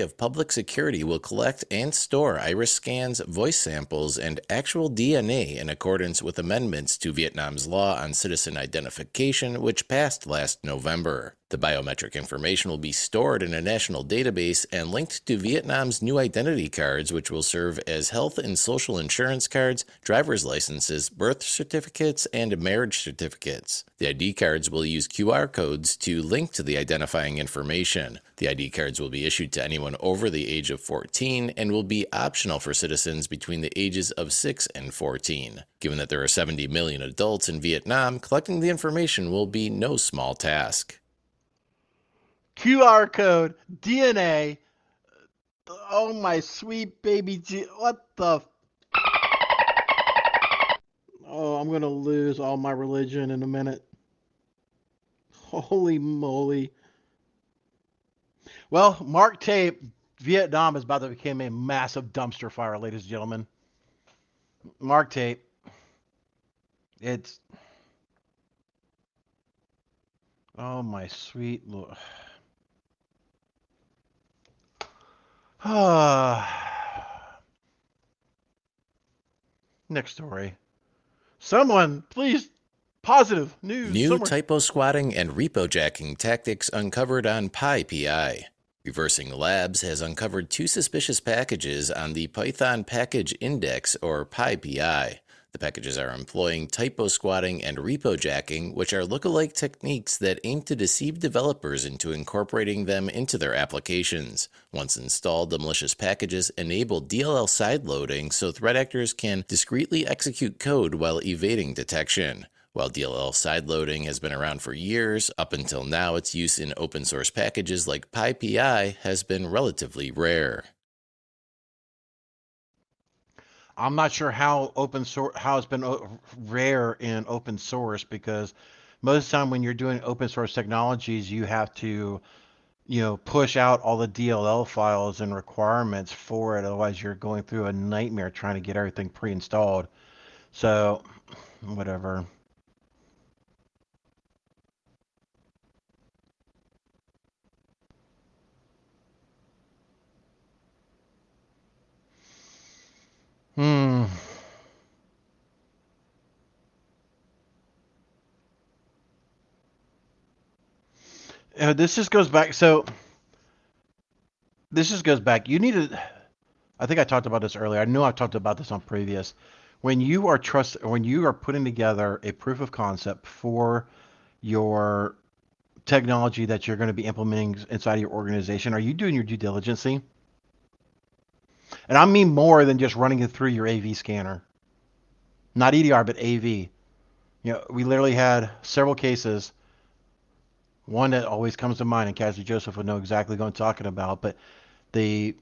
Of Public Security will collect and store iris scans, voice samples, and actual DNA in accordance with amendments to Vietnam's law on citizen identification, which passed last November. The biometric information will be stored in a national database and linked to Vietnam's new identity cards, which will serve as health and social insurance cards, driver's licenses, birth certificates, and marriage certificates. The ID cards will use QR codes to link to the identifying information. The ID cards will be issued to anyone over the age of 14 and will be optional for citizens between the ages of 6 and 14. Given that there are 70 million adults in Vietnam, collecting the information will be no small task. QR code, DNA. Oh my sweet baby G. What the? Oh, I'm gonna lose all my religion in a minute. Holy moly. Well, Mark Tape, Vietnam is about to become a massive dumpster fire, ladies and gentlemen. Mark Tape. It's. Oh, my sweet Lord. Next story. Someone, please, positive news. New somewhere. typo squatting and repo jacking tactics uncovered on PyPI. Reversing Labs has uncovered two suspicious packages on the Python Package Index, or PyPI. The packages are employing typo squatting and repo jacking, which are lookalike techniques that aim to deceive developers into incorporating them into their applications. Once installed, the malicious packages enable DLL sideloading so threat actors can discreetly execute code while evading detection. While DLL sideloading has been around for years, up until now its use in open source packages like PyPI has been relatively rare. I'm not sure how open source how it's been rare in open source because most of the time when you're doing open source technologies, you have to, you know, push out all the DLL files and requirements for it. Otherwise, you're going through a nightmare trying to get everything pre-installed. So, whatever. Hmm. Uh, this just goes back. So this just goes back. You need to. I think I talked about this earlier. I know I talked about this on previous. When you are trust, when you are putting together a proof of concept for your technology that you're going to be implementing inside your organization, are you doing your due diligence? And I mean more than just running it through your AV scanner. Not EDR, but AV. You know, we literally had several cases one that always comes to mind, and Cassie Joseph would know exactly what I'm talking about. But the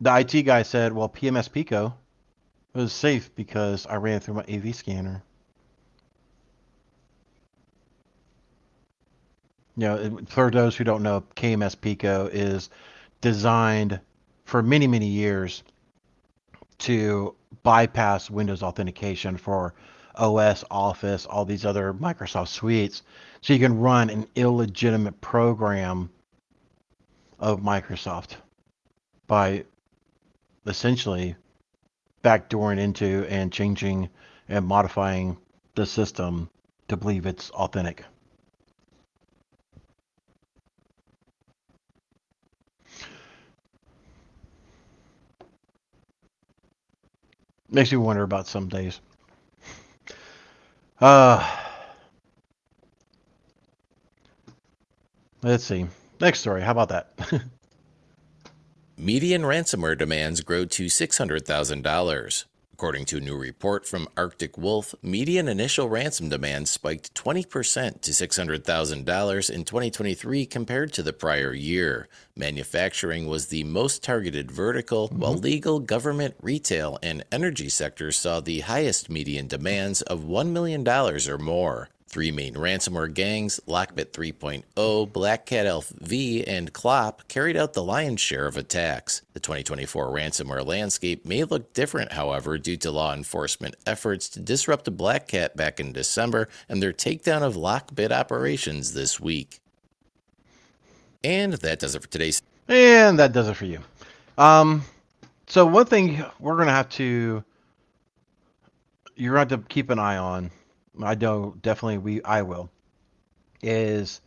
the IT guy said, "Well, KMS Pico was safe because I ran it through my AV scanner." You know, for those who don't know, KMS Pico is designed for many many years to bypass Windows authentication for OS, Office, all these other Microsoft suites. So you can run an illegitimate program of Microsoft by essentially backdooring into and changing and modifying the system to believe it's authentic. Makes you wonder about some days. Uh, let's see. Next story. How about that? Median ransomware demands grow to $600,000. According to a new report from Arctic Wolf, median initial ransom demands spiked 20% to $600,000 in 2023 compared to the prior year. Manufacturing was the most targeted vertical, mm-hmm. while legal, government, retail, and energy sectors saw the highest median demands of $1 million or more. Three main ransomware gangs, Lockbit 3.0, Black Cat Elf V, and Clop, carried out the lion's share of attacks. The 2024 ransomware landscape may look different, however, due to law enforcement efforts to disrupt Black Cat back in December and their takedown of Lockbit operations this week. And that does it for today's and that does it for you. Um, so one thing we're gonna have to you're going to have to keep an eye on. I know definitely we I will. Is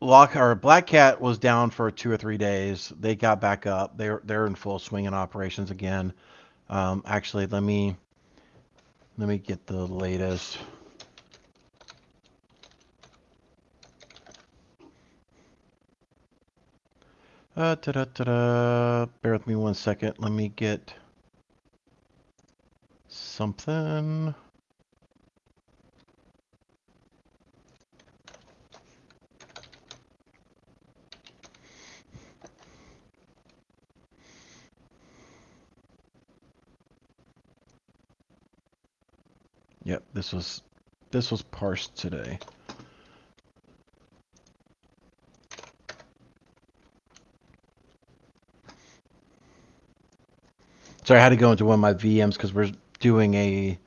Lock or Black Cat was down for two or three days. They got back up. They're they're in full swing in operations again. Um, actually, let me let me get the latest. Uh, ta-da-ta-da. Bear with me one second. Let me get something. Yep, this was this was parsed today. So I had to go into one of my VMs because we're doing a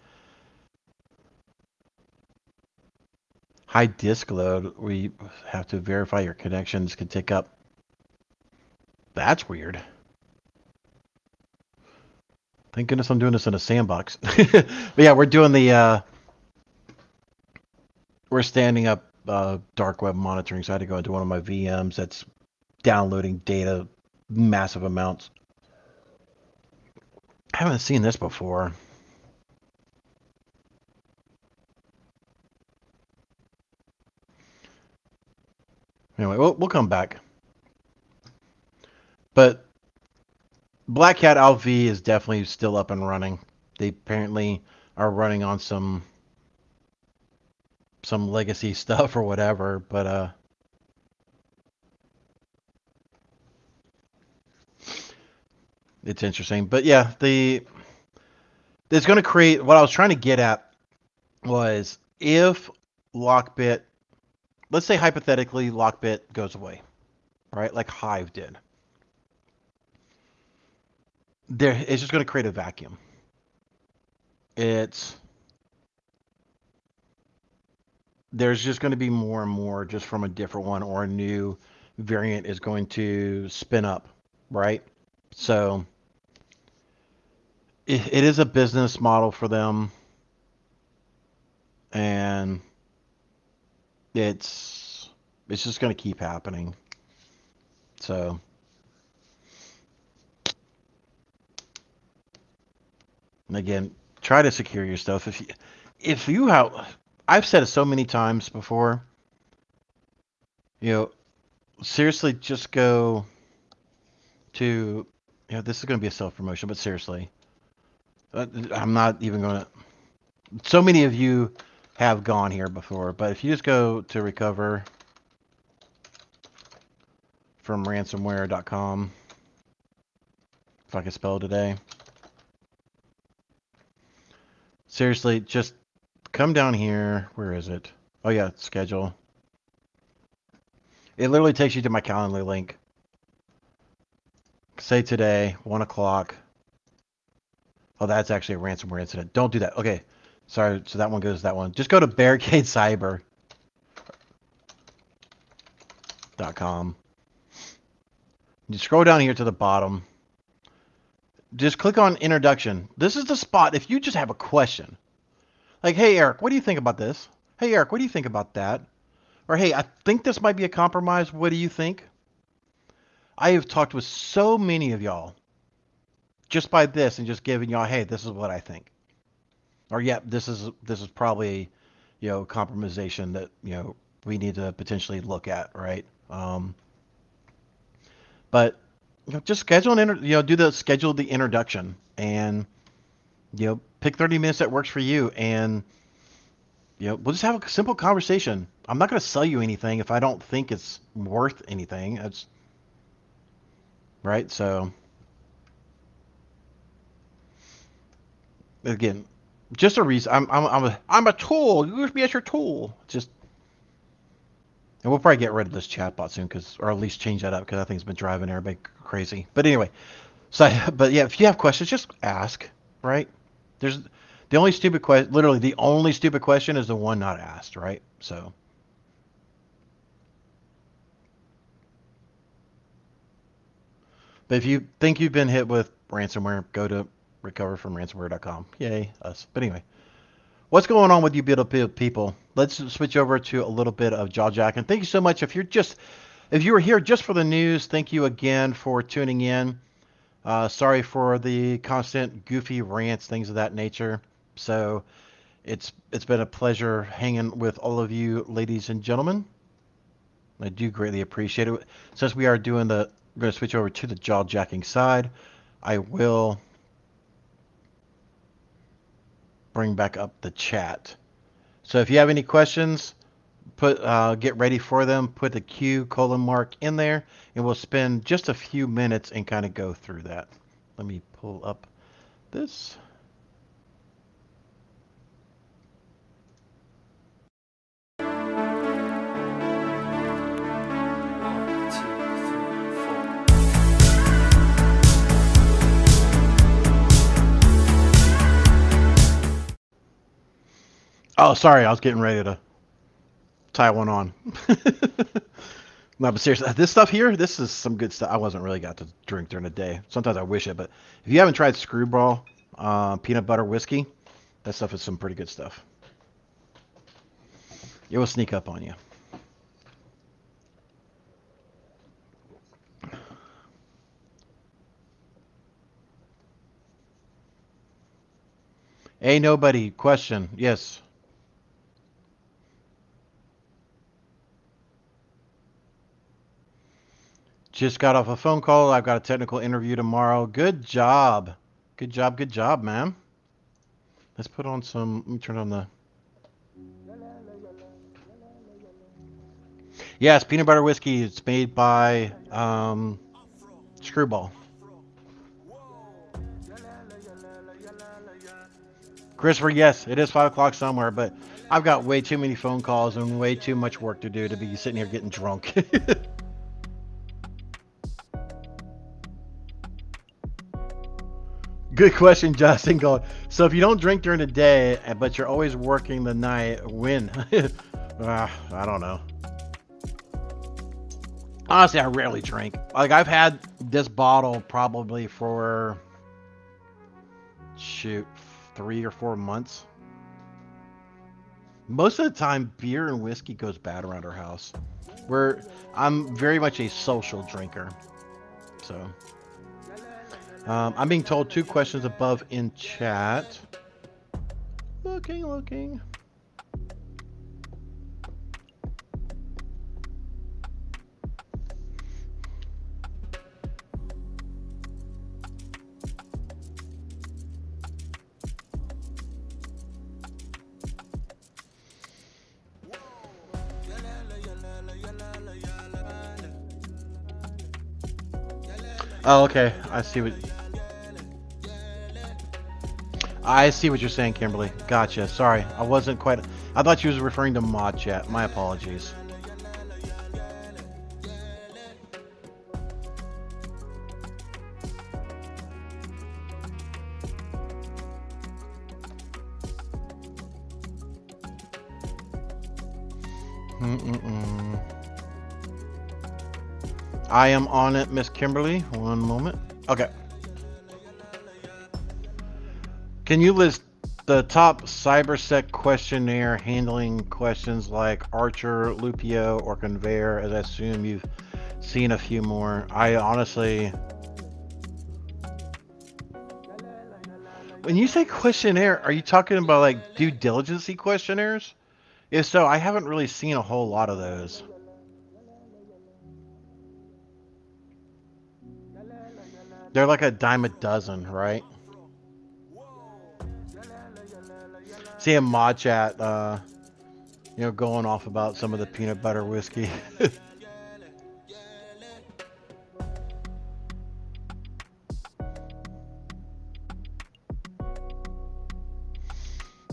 high disk load. We have to verify your connections can take up. That's weird. Thank goodness I'm doing this in a sandbox. but yeah, we're doing the uh, we're standing up uh, dark web monitoring, so I had to go into one of my VMs that's downloading data, massive amounts. I haven't seen this before. Anyway, we'll, we'll come back. But Black Cat LV is definitely still up and running. They apparently are running on some some legacy stuff or whatever, but uh it's interesting. But yeah, the it's going to create what I was trying to get at was if Lockbit, let's say hypothetically Lockbit goes away, right? Like Hive did. There, it's just going to create a vacuum. It's there's just going to be more and more just from a different one or a new variant is going to spin up, right? So it, it is a business model for them, and it's it's just going to keep happening. So. and Again, try to secure your stuff. If you, if you have, I've said it so many times before. You know, seriously, just go to. You know, this is going to be a self promotion, but seriously, uh, I'm not even going to. So many of you have gone here before, but if you just go to recover from ransomware.com, if I can spell today. Seriously, just come down here. Where is it? Oh yeah, schedule. It literally takes you to my calendar link. Say today, one o'clock. Oh, that's actually a ransomware incident. Don't do that. Okay. Sorry. So that one goes that one. Just go to barricadecyber.com. You scroll down here to the bottom. Just click on introduction. This is the spot if you just have a question. Like, hey, Eric, what do you think about this? Hey, Eric, what do you think about that? Or, hey, I think this might be a compromise. What do you think? I have talked with so many of y'all just by this and just giving y'all, hey, this is what I think. Or, yeah, this is this is probably, you know, compromisation that you know we need to potentially look at, right? Um, but you know, just schedule an inter- you know do the schedule the introduction and you know pick 30 minutes that works for you and you know we'll just have a simple conversation. I'm not going to sell you anything if i don't think it's worth anything. It's right? So again just a reason i'm i'm i'm a, I'm a tool You use me as your tool just and we'll probably get rid of this chatbot soon because or at least change that up because i think it's been driving everybody crazy but anyway so but yeah if you have questions just ask right there's the only stupid question, literally the only stupid question is the one not asked, right? So. But if you think you've been hit with ransomware, go to recoverfromransomware.com. Yay, us. But anyway, what's going on with you beautiful people? Let's switch over to a little bit of jaw jacking. Thank you so much. If you're just, if you were here just for the news, thank you again for tuning in. Uh, sorry for the constant goofy rants, things of that nature. So it's it's been a pleasure hanging with all of you, ladies and gentlemen. I do greatly appreciate it. Since we are doing the, we're going to switch over to the jaw jacking side. I will bring back up the chat. So if you have any questions, put uh, get ready for them. Put the Q colon mark in there, and we'll spend just a few minutes and kind of go through that. Let me pull up this. Oh, sorry, I was getting ready to tie one on. no, but seriously, this stuff here, this is some good stuff. I wasn't really got to drink during the day. Sometimes I wish it, but if you haven't tried Screwball uh, peanut butter whiskey, that stuff is some pretty good stuff. It will sneak up on you. Hey, nobody. Question. Yes. Just got off a phone call. I've got a technical interview tomorrow. Good job. Good job. Good job, man. Let's put on some. Let me turn on the. Yes, peanut butter whiskey. It's made by um, Screwball. Christopher, yes, it is five o'clock somewhere, but I've got way too many phone calls and way too much work to do to be sitting here getting drunk. Good question, Justin. Going. So if you don't drink during the day, eh, but you're always working the night, when? uh, I don't know. Honestly, I rarely drink. Like I've had this bottle probably for shoot three or four months. Most of the time, beer and whiskey goes bad around our house. Where I'm very much a social drinker, so. Um, I'm being told two questions above in chat. Looking, looking. Oh, okay. I see what. I see what you're saying, Kimberly. Gotcha. Sorry, I wasn't quite. I thought you was referring to mod chat. My apologies. I am on it, Miss Kimberly. One moment. Okay. Can you list the top cybersec questionnaire handling questions like Archer, Loopio, or Conveyor? As I assume you've seen a few more. I honestly. When you say questionnaire, are you talking about like due diligence questionnaires? If so, I haven't really seen a whole lot of those. They're like a dime a dozen, right? See a mod chat, uh, you know, going off about some of the peanut butter whiskey.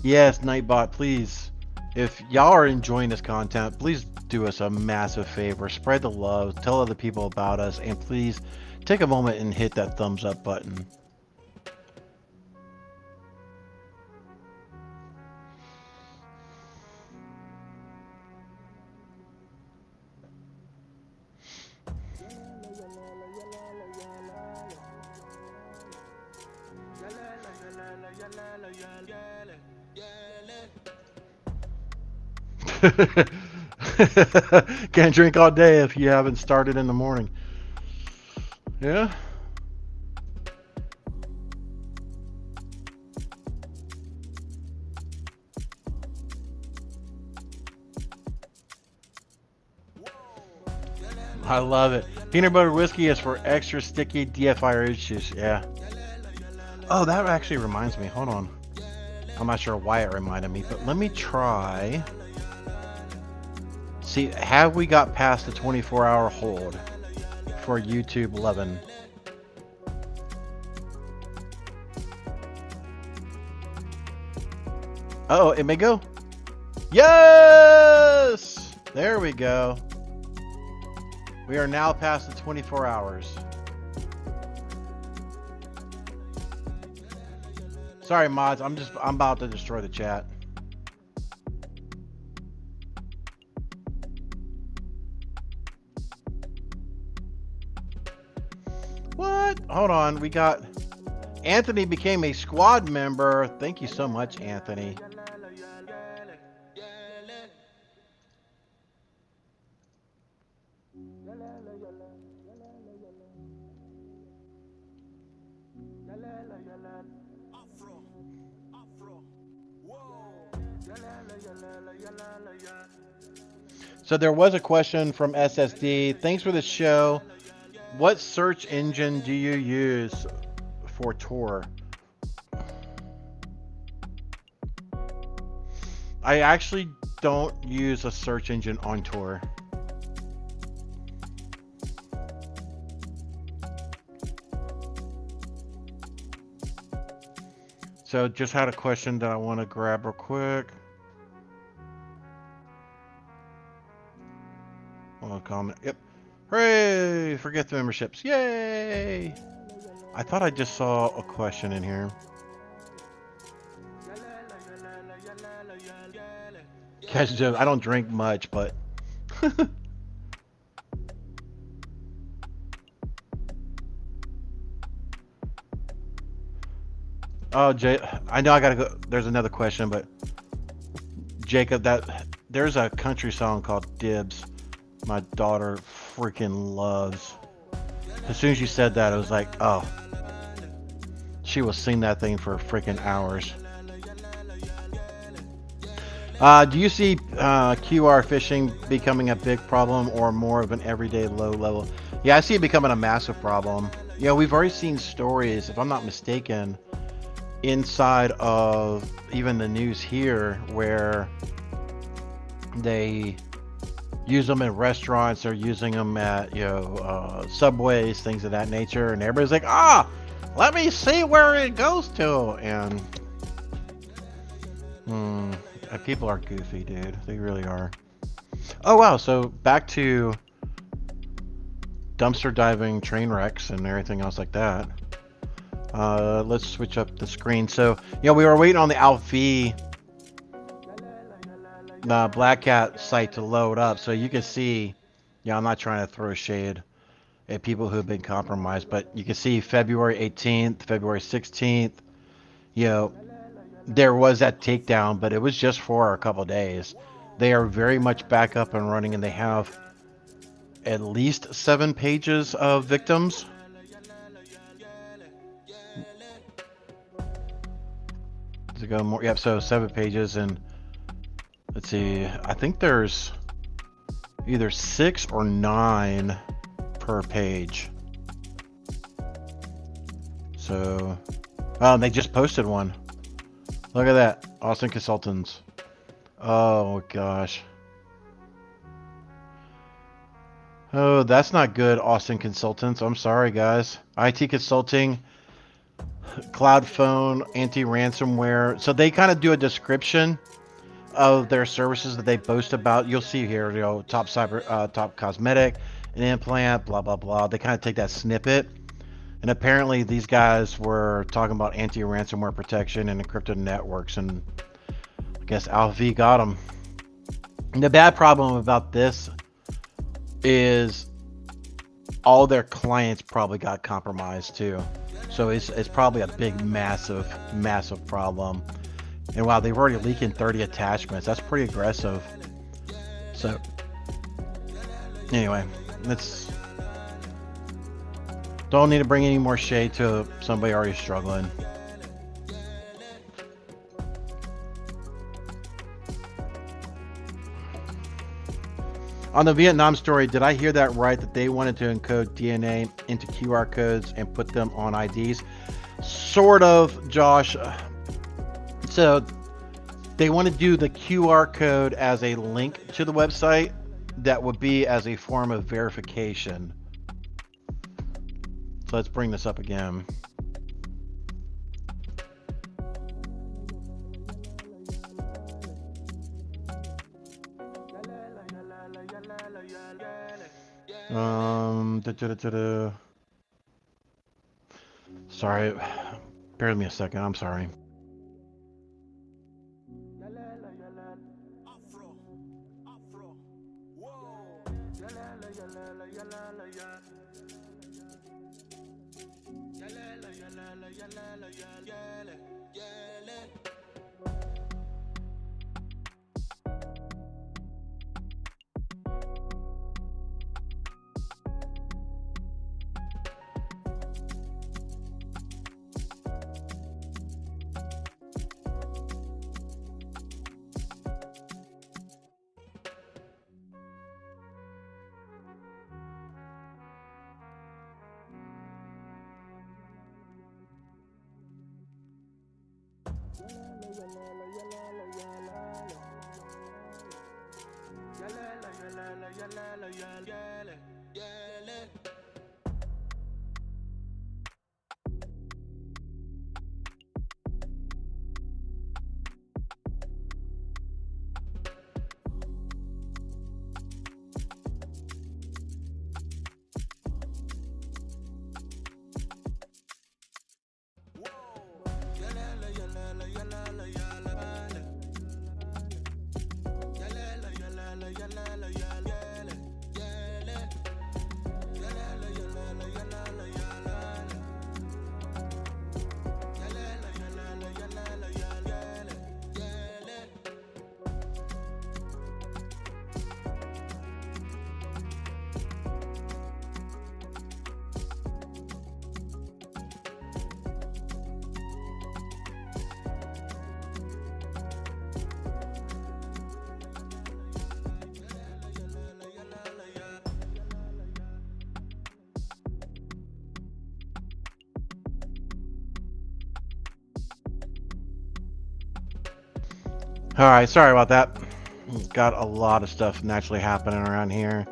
yes, Nightbot, please. If y'all are enjoying this content, please do us a massive favor. Spread the love, tell other people about us, and please take a moment and hit that thumbs up button. Can't drink all day if you haven't started in the morning. Yeah? I love it. Peanut butter whiskey is for extra sticky DFI issues. Yeah. Oh, that actually reminds me. Hold on. I'm not sure why it reminded me, but let me try. See, have we got past the 24 hour hold for YouTube 11? Oh, it may go. Yes! There we go. We are now past the 24 hours. Sorry, mods. I'm just I'm about to destroy the chat. Hold on. We got Anthony became a squad member. Thank you so much, Anthony. So there was a question from SSD. Thanks for the show. What search engine do you use for Tor? I actually don't use a search engine on Tor. So just had a question that I want to grab real quick. Comment. Yep. Hooray! Forget the memberships. Yay! I thought I just saw a question in here. I don't drink much, but Oh, Jay, I know I gotta go. There's another question, but Jacob, that there's a country song called Dibs. My daughter freaking loves. As soon as you said that, I was like, oh, she will sing that thing for freaking hours. Uh, do you see uh, QR phishing becoming a big problem or more of an everyday low level? Yeah, I see it becoming a massive problem. Yeah, we've already seen stories, if I'm not mistaken, inside of even the news here where they use them in restaurants they're using them at you know uh, subways things of that nature and everybody's like ah let me see where it goes to. And hmm, uh, people are goofy dude. They really are. Oh wow. So back to dumpster diving train wrecks and everything else like that. Uh, let's switch up the screen. So, you know, we were waiting on the ALPHV uh, BlackCat site to load up. So you can see, yeah, I'm not trying to throw shade at people who have been compromised, but you can see February 18th, February 16th, you know, there was that takedown, but it was just for a couple days. They are very much back up and running, and they have at least seven pages of victims to go more. Yep, so seven pages, and let's see. I think there's either six or nine per page. So, oh, they just posted one. Look at that, Austin Consultants. Oh gosh. Oh, that's not good, Austin Consultants. I'm sorry, guys. IT Consulting cloud phone, anti-ransomware. So they kind of do a description of their services that they boast about. You'll see here, you know, top cyber, uh, top cosmetic, an implant, blah blah blah. They kind of take that snippet, and apparently these guys were talking about anti-ransomware protection and encrypted networks, and I guess ALPHV got them. And the bad problem about this is all their clients probably got compromised too. So it's, it's probably a big, massive, massive problem. And wow, they've already leaking 30 attachments. That's pretty aggressive. So, anyway, let's. Don't need to bring any more shade to somebody already struggling. On the Vietnam story, did I hear that right? That they wanted to encode DNA into QR codes and put them on IDs? Sort of, Josh. So they want to do the QR code as a link to the website that would be as a form of verification. So let's bring this up again. Um, da, da, da, sorry, bear with me a second. I'm sorry. All right, sorry about that. Got a lot of stuff naturally happening around here.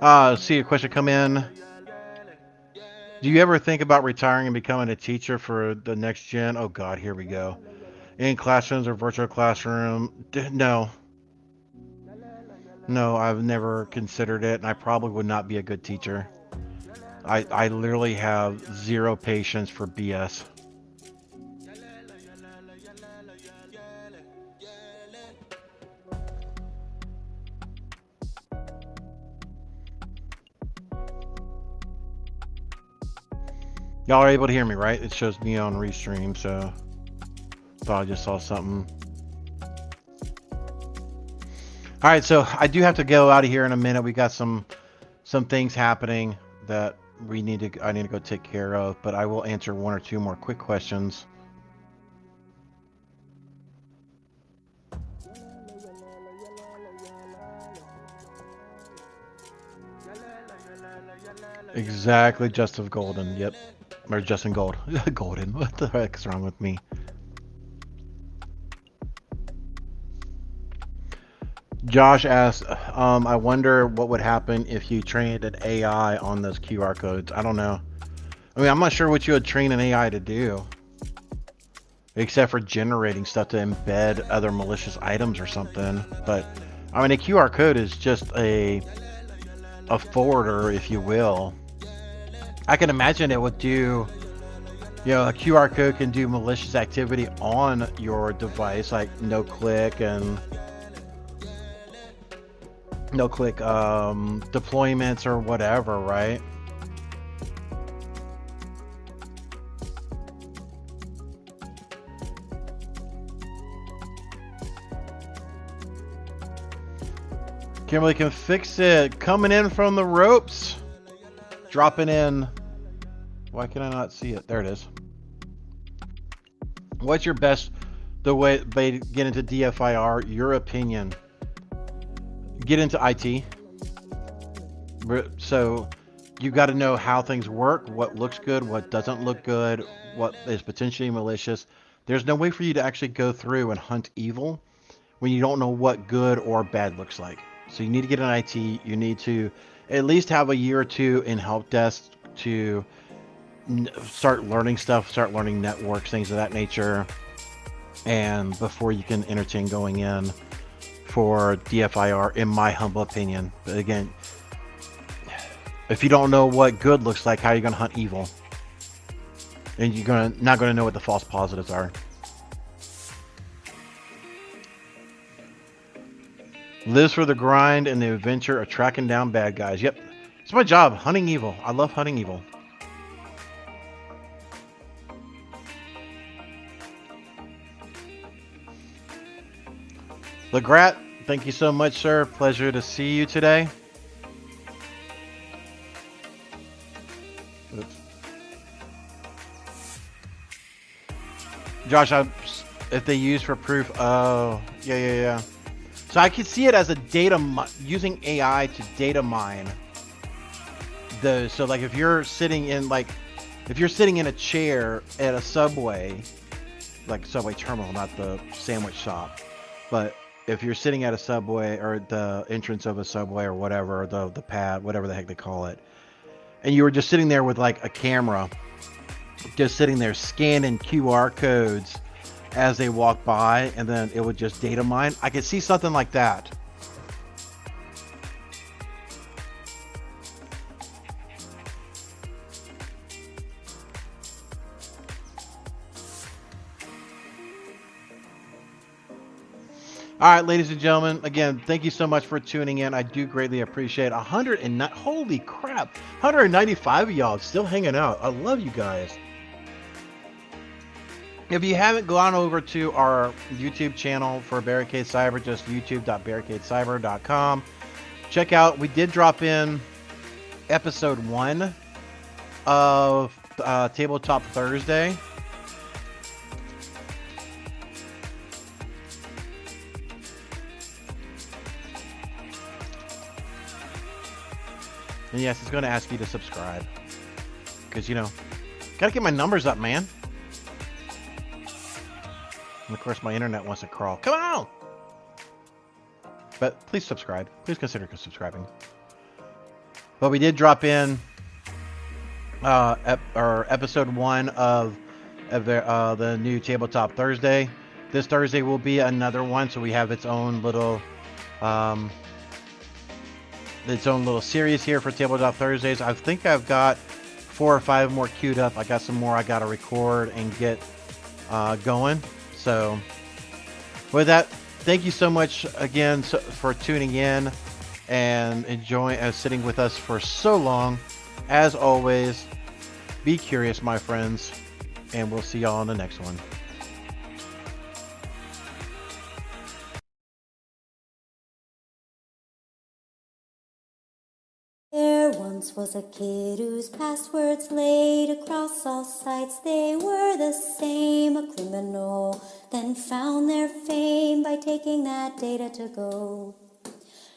Uh, see a question come in. Do you ever think about retiring and becoming a teacher for the next gen? Oh God, here we go. In classrooms or virtual classroom? No. No, I've never considered it, and I probably would not be a good teacher. I I literally have zero patience for BS. Y'all are able to hear me, right? It shows me on Restream, so thought I just saw something. All right, so I do have to go out of here in a minute. We got some some things happening that we need to I need to go take care of, but I will answer one or two more quick questions. Exactly, Justin Golden. Yep. Or Justin Gold. Golden. What the heck's wrong with me? Josh asked, um, I wonder what would happen if you trained an AI on those QR codes. I don't know. I mean, I'm not sure what you would train an AI to do. Except for generating stuff to embed other malicious items or something. But, I mean, a QR code is just a, a forwarder, if you will. I can imagine it would do, you know, a QR code can do malicious activity on your device, like no click and no click um, deployments or whatever, right? Kimberly can fix it. Coming in from the ropes. Dropping in. Why can I not see it? There it is. What's your best the way they get into DFIR? Your opinion. Get into IT. So you got to know how things work, what looks good, what doesn't look good, what is potentially malicious. There's no way for you to actually go through and hunt evil when you don't know what good or bad looks like. So you need to get an IT. You need to at least have a year or two in help desk to n- start learning stuff, start learning networks, things of that nature, and before you can entertain going in for DFIR, in my humble opinion. But again, if you don't know what good looks like, how are you going to hunt evil? And you're gonna not going to know what the false positives are. lives for the grind and the adventure of tracking down bad guys. Yep, it's my job, hunting evil. I love hunting evil. Legrat, thank you so much, sir. Pleasure to see you today. Oops. Josh, I, if they use for proof, oh, yeah, yeah, yeah. So I could see it as a data using AI to data mine the so like if you're sitting in like if you're sitting in a chair at a subway like subway terminal not the sandwich shop but if you're sitting at a subway or the entrance of a subway or whatever the the pad whatever the heck they call it and you were just sitting there with like a camera just sitting there scanning QR codes as they walk by and then it would just data mine I could see something like that All right, ladies and gentlemen, again, thank you so much for tuning in. I do greatly appreciate it. 109, holy crap, 195 of y'all still hanging out. I love you guys. If you haven't gone over to our YouTube channel for Barricade Cyber, just youtube.barricadecyber.com. Check out, we did drop in episode one of uh, Tabletop Thursday. And yes, it's going to ask you to subscribe. Because, you know, got to get my numbers up, man. And of course, my internet wants to crawl. Come on! But please subscribe. Please consider subscribing. But we did drop in uh, ep- or episode one of, of uh, the new Tabletop Thursday. This Thursday will be another one, so we have its own little um, its own little series here for Tabletop Thursdays. I think I've got four or five more queued up. I got some more I got to record and get uh, going. So, with that, thank you so much again for tuning in and enjoying uh, sitting with us for so long. As always, be curious, my friends, and we'll see y'all on the next one. Once was a kid whose passwords laid across all sites, they were the same. A criminal then found their fame by taking that data to go.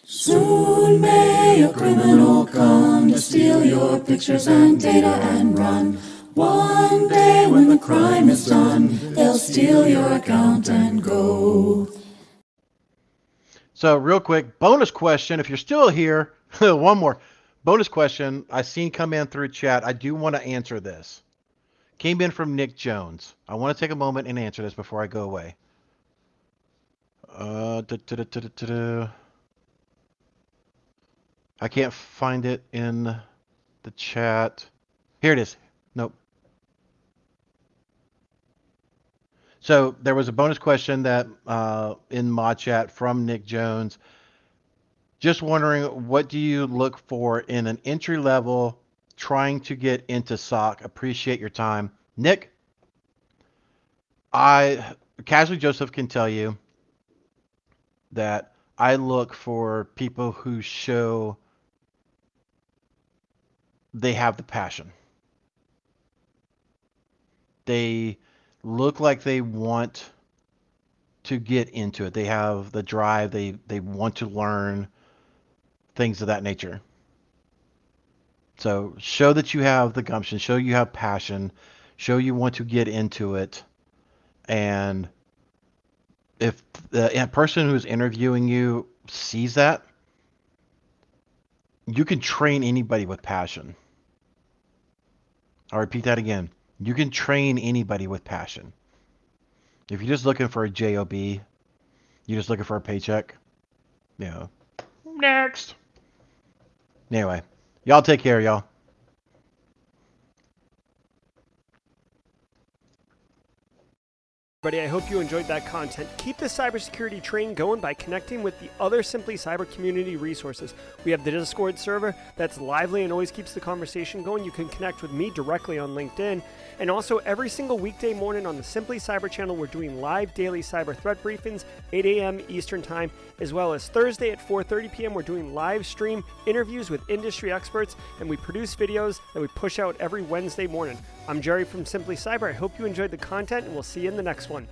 Soon may a criminal come to steal your pictures and data and run. One day when the crime is done, they'll steal your account and go. So, real quick, bonus question if you're still here, one more bonus question I seen come in through chat. I do want to answer this. Came in from Nick Jones. I want to take a moment and answer this before I go away. Uh, da, da, da, I can't find it in the chat. Here it is. Nope. So there was a bonus question that uh, in my chat from Nick Jones just wondering, what do you look for in an entry level trying to get into SOC? Appreciate your time, Nick. I casually Joseph can tell you that I look for people who show they have the passion. They look like they want to get into it. They have the drive. They they want to learn things of that nature. So show that you have the gumption, show you have passion, show you want to get into it. And if the person who's interviewing you sees that, you can train anybody with passion. I'll repeat that again. You can train anybody with passion. If you're just looking for a job, you're just looking for a paycheck. You know, next. Anyway, y'all take care, y'all. Everybody. I hope you enjoyed that content. Keep the cybersecurity train going by connecting with the other Simply Cyber community resources. We have the Discord server that's lively and always keeps the conversation going. You can connect with me directly on LinkedIn. And also, every single weekday morning on the Simply Cyber channel, we're doing live daily cyber threat briefings, 8 a.m. Eastern Time, as well as Thursday at 4:30 p.m. We're doing live stream interviews with industry experts, and we produce videos that we push out every Wednesday morning. I'm Jerry from Simply Cyber. I hope you enjoyed the content, and we'll see you in the next one.